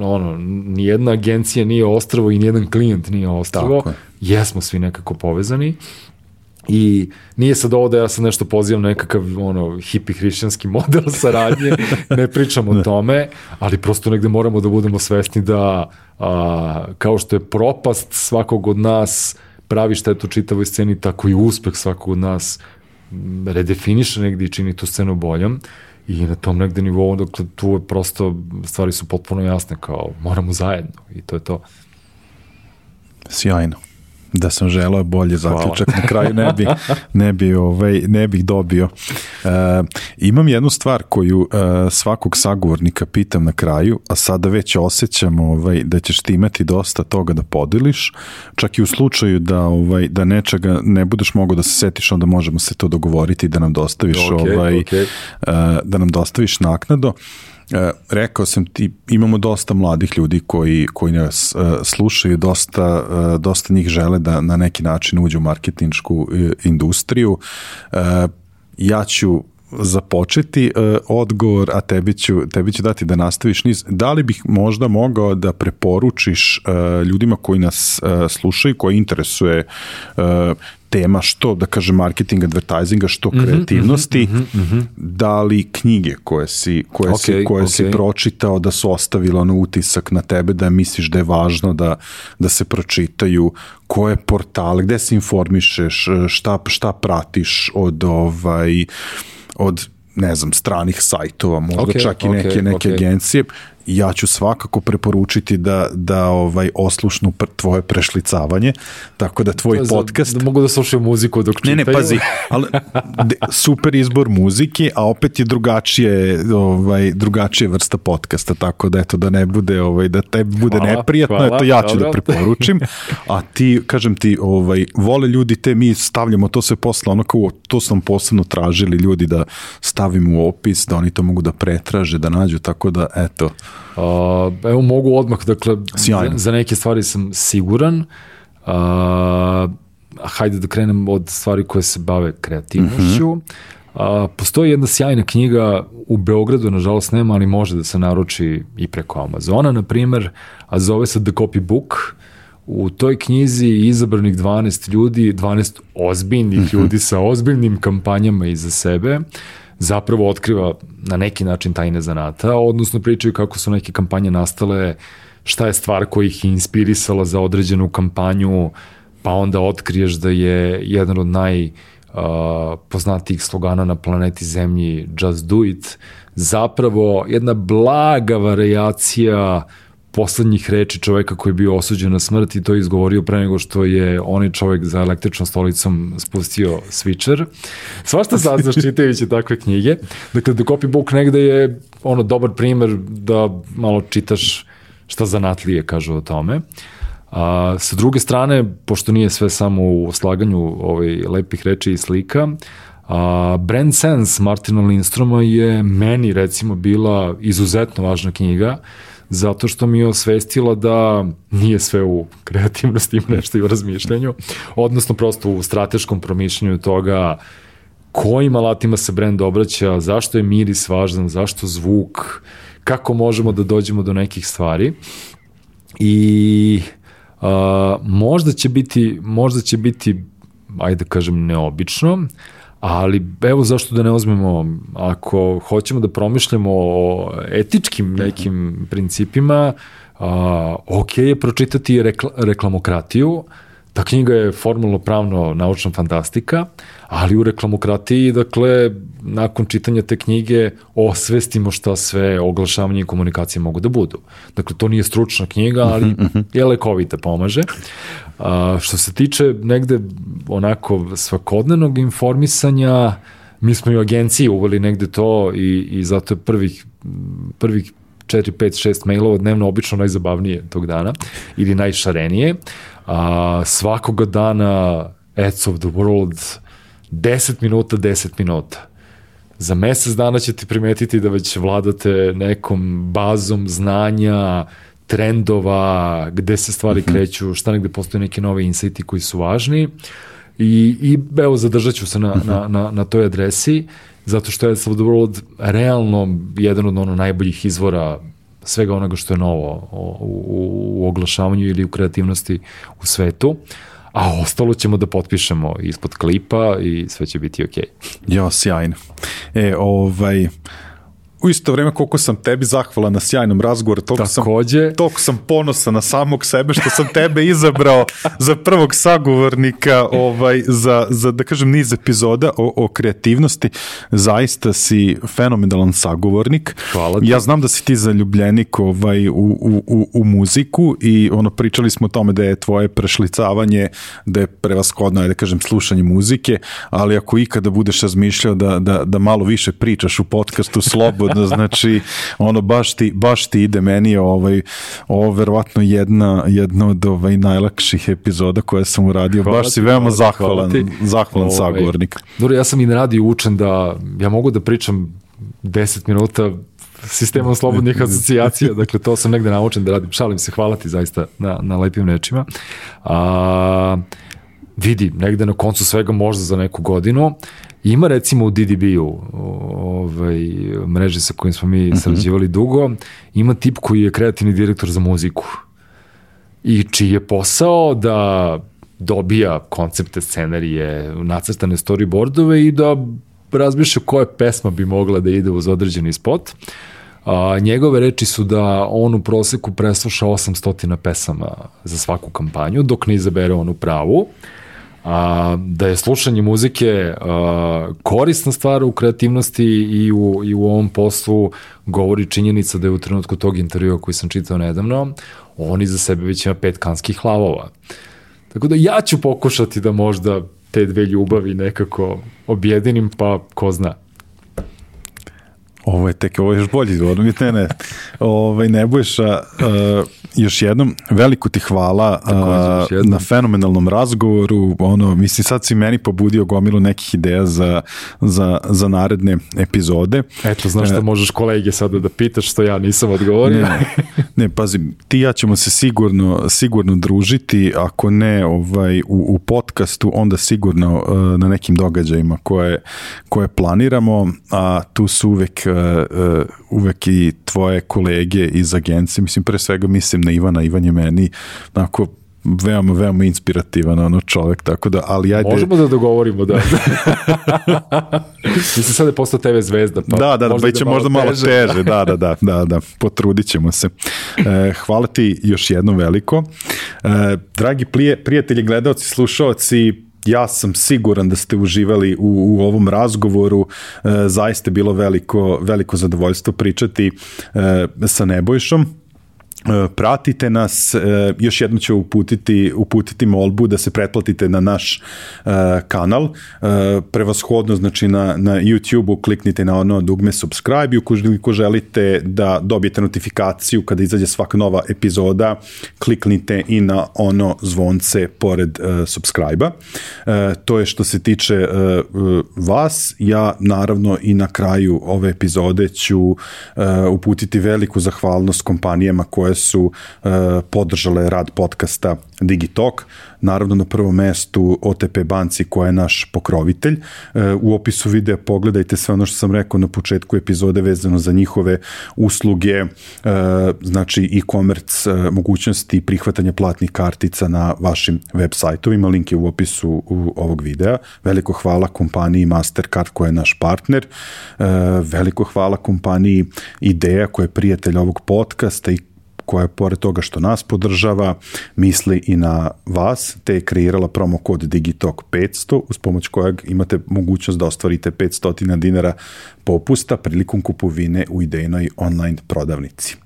ono, nijedna agencija nije ostravo i nijedan klijent nije ostravo. Jesmo svi nekako povezani I nije sad ovo da ja sad nešto pozivam na nekakav ono, hipi hrišćanski model saradnje, ne pričam o da. tome, ali prosto negde moramo da budemo svesni da a, kao što je propast svakog od nas pravi štetu čitavoj sceni, tako i uspeh svakog od nas redefiniše negde i čini tu scenu boljom i na tom negde nivou, dakle, tu je prosto, stvari su potpuno jasne, kao moramo zajedno i to je to. Sjajno da sam želeo bolje zaključak na kraju ne bi ne bi ovaj ne bih dobio. E, imam jednu stvar koju e, svakog sagovornika pitam na kraju, a sada već osjećam ovaj da ćeš ti imati dosta toga da podeliš, čak i u slučaju da ovaj da nečega ne budeš mogao da se setiš, onda možemo se to dogovoriti da nam dostaviš okay, ovaj okay. E, da nam dostaviš naknado. E, rekao sam ti, imamo dosta mladih ljudi koji, koji nas e, slušaju, dosta, e, dosta njih žele da na neki način uđu u marketinšku industriju. Ja ću započeti uh, odgovor, a tebi ću, tebi ću dati da nastaviš niz. Da li bih možda mogao da preporučiš uh, ljudima koji nas uh, slušaju, koji interesuje uh, tema što, da kažem, marketing, advertisinga, što mm -hmm, kreativnosti, mm -hmm, mm -hmm. da li knjige koje si, koje okay, si, koje okay. si pročitao da su ostavile ono utisak na tebe, da misliš da je važno da, da se pročitaju, koje portale, gde se informišeš, šta, šta pratiš od ovaj od ne znam, stranih sajtova, možda okay, čak i neke, okay, neke okay. agencije ja ću svakako preporučiti da, da ovaj oslušnu pr, tvoje prešlicavanje, tako da tvoj Za- podcast... Da mogu da slušaju muziku dok Ne, čitaju. ne, pazi, ali de, super izbor muzike, a opet je drugačije, ovaj, drugačije vrsta podcasta, tako da eto, da ne bude, ovaj, da tebi bude Hvala, neprijatno, hvala, eto, ja ću da dobro. preporučim, a ti, kažem ti, ovaj, vole ljudi te, mi stavljamo to sve posle, ono kao, to sam posebno tražili ljudi da stavimo u opis, da oni to mogu da pretraže, da nađu, tako da, eto, A, evo mogu odmah, dakle, Sjajno. za, neke stvari sam siguran. A, hajde da krenem od stvari koje se bave kreativnošću. A, postoji jedna sjajna knjiga u Beogradu, nažalost nema, ali može da se naruči i preko Amazona, na primer, a zove se The Copy Book. U toj knjizi je izabranih 12 ljudi, 12 ozbiljnih ljudi sa ozbiljnim kampanjama iza sebe, zapravo otkriva na neki način tajne zanata, odnosno pričaju kako su neke kampanje nastale, šta je stvar koja ih inspirisala za određenu kampanju, pa onda otkriješ da je jedan od naj uh, poznatijih slogana na planeti Zemlji Just Do It, zapravo jedna blaga variacija poslednjih reči čoveka koji je bio osuđen na smrt i to je izgovorio pre nego što je onaj čovek za električnom stolicom spustio switcher. Svašta sad zaštitajući takve knjige. Dakle, The Copybook negde je ono dobar primer da malo čitaš šta zanatlije kažu o tome. A, sa druge strane, pošto nije sve samo u slaganju ovaj, lepih reči i slika, a, Brand Sense Martina Lindstroma je meni recimo bila izuzetno važna knjiga zato što mi je osvestila da nije sve u kreativnosti, ima nešto i u razmišljanju, odnosno prosto u strateškom promišljanju toga kojim alatima se brend obraća, zašto je miris važan, zašto zvuk, kako možemo da dođemo do nekih stvari. I a, možda će biti, možda će biti, ajde da kažem, neobično, ali evo zašto da ne uzmemo, ako hoćemo da promišljamo o etičkim nekim principima, a, ok je pročitati rekla, reklamokratiju, Ta knjiga je formalno pravno naučna fantastika, ali u reklamokratiji, dakle, nakon čitanja te knjige osvestimo šta sve oglašavanje i komunikacije mogu da budu. Dakle, to nije stručna knjiga, ali je lekovita, pomaže. A, što se tiče negde onako svakodnevnog informisanja, mi smo i u agenciji uveli negde to i, i zato je prvih, prvih 4, 5, 6 mailova dnevno obično najzabavnije tog dana ili najšarenije. A, svakoga dana Ads of the World 10 minuta, 10 minuta. Za mesec dana ćete primetiti da već vladate nekom bazom znanja, trendova, gde se stvari kreću, šta negde postoje neki novi insajti koji su važni. I, i evo, zadržat ću se na, na, na, na toj adresi, zato što je World realno jedan od ono najboljih izvora svega onoga što je novo u, u, u oglašavanju ili u kreativnosti u svetu, a ostalo ćemo da potpišemo ispod klipa i sve će biti okej. Jo, sjajno. E, ovaj, u isto vreme koliko sam tebi zahvalan na sjajnom razgovoru, toliko sam, Takođe, toliko sam ponosan na samog sebe što sam tebe izabrao za prvog sagovornika ovaj, za, za, da kažem, niz epizoda o, o kreativnosti. Zaista si fenomenalan sagovornik. Hvala ti. Ja znam da si ti zaljubljenik ovaj, u, u, u, u muziku i ono, pričali smo o tome da je tvoje prešlicavanje, da je prevaskodno, da kažem, slušanje muzike, ali ako ikada budeš razmišljao da, da, da malo više pričaš u podcastu slobodno, znači ono baš ti, baš ti ide meni ovaj, ovo verovatno jedna, jedna od ovaj, najlakših epizoda koje sam uradio. Hvala baš si ti, veoma hvala- zahvalan, zahvalan Ovaj, sagovornik. Dobro, ja sam i na radiju učen da ja mogu da pričam 10 minuta sistemom slobodnih asocijacija, dakle to sam negde naučen da radim. Šalim se, hvala ti zaista na, na lepim rečima. A, vidi, negde na koncu svega možda za neku godinu, ima recimo u DDB-u, ovaj, mreže sa kojim smo mi sarađivali dugo, ima tip koji je kreativni direktor za muziku i čiji je posao da dobija koncepte, scenarije, nacrtane storyboardove i da razmišlja koja pesma bi mogla da ide uz određeni spot. A, njegove reči su da on u proseku presluša 800 pesama za svaku kampanju, dok ne izabere onu pravu. A, da je slušanje muzike a, korisna stvar u kreativnosti i u, i u ovom poslu govori činjenica da je u trenutku tog intervjua koji sam čitao nedavno, on iza sebe već ima pet kanskih hlavova. Tako da ja ću pokušati da možda te dve ljubavi nekako objedinim, pa ko zna. Ovo je tek, ovo je još bolji izvor. Ne, ne, ovaj, Nebojša, uh, još jednom, veliko ti hvala uh, na fenomenalnom razgovoru. Ono, mislim, sad si meni pobudio gomilu nekih ideja za, za, za naredne epizode. Eto, znaš šta uh, možeš kolege sada da pitaš što ja nisam odgovorio. Ne, ne pazi, ti ja ćemo se sigurno, sigurno družiti, ako ne ovaj, u, u podcastu, onda sigurno uh, na nekim događajima koje, koje planiramo, a tu su uvek uh, uvek i tvoje kolege iz agencije, mislim pre svega mislim na Ivana, Ivan je meni onako veoma, veoma inspirativan ono čovek, tako da, ali ajde... Možemo da dogovorimo, da. Mislim, sad je postao TV zvezda, pa Da, da, da, će da možda malo teže, teže da, da, da, da, da, potrudit ćemo se. E, hvala ti još jednom veliko. E, dragi prijatelji, gledalci, slušalci, ja sam siguran da ste uživali u, u ovom razgovoru, e, zaista je bilo veliko, veliko zadovoljstvo pričati e, sa Nebojšom. E, pratite nas, e, još jedno ću uputiti, uputiti molbu da se pretplatite na naš e, kanal, prevashodno znači na, na YouTube-u kliknite na ono dugme subscribe i ukoliko želite da dobijete notifikaciju kada izađe svaka nova epizoda, kliknite i na ono zvonce pored subscribe-a. To je što se tiče vas, ja naravno i na kraju ove epizode ću uputiti veliku zahvalnost kompanijama koje su uh, podržale rad podcasta Digitalk, naravno na prvom mestu OTP banci koja je naš pokrovitelj. Uh, u opisu videa pogledajte sve ono što sam rekao na početku epizode vezano za njihove usluge, uh, znači e-commerce, mogućnosti prihvatanja platnih kartica na vašim web sajtovima, link je u opisu u ovog videa. Veliko hvala kompaniji Mastercard koja je naš partner, veliko hvala kompaniji Ideja koja je prijatelj ovog podcasta i koja pored toga što nas podržava, misli i na vas, te je kreirala promo kod Digitalk 500, uz pomoć kojeg imate mogućnost da ostvarite 500 dinara popusta prilikom kupovine u idejnoj online prodavnici.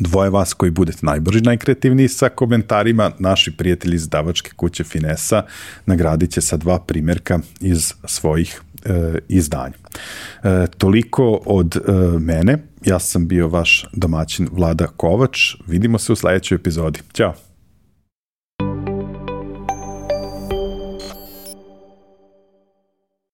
Dvoje vas koji budete najbrži, najkreativniji sa komentarima, naši prijatelji iz davačke kuće Finesa nagradit će sa dva primjerka iz svojih izdanja. E, toliko od e, mene, ja sam bio vaš domaćin Vlada Kovač, vidimo se u sledećoj epizodi. Ćao!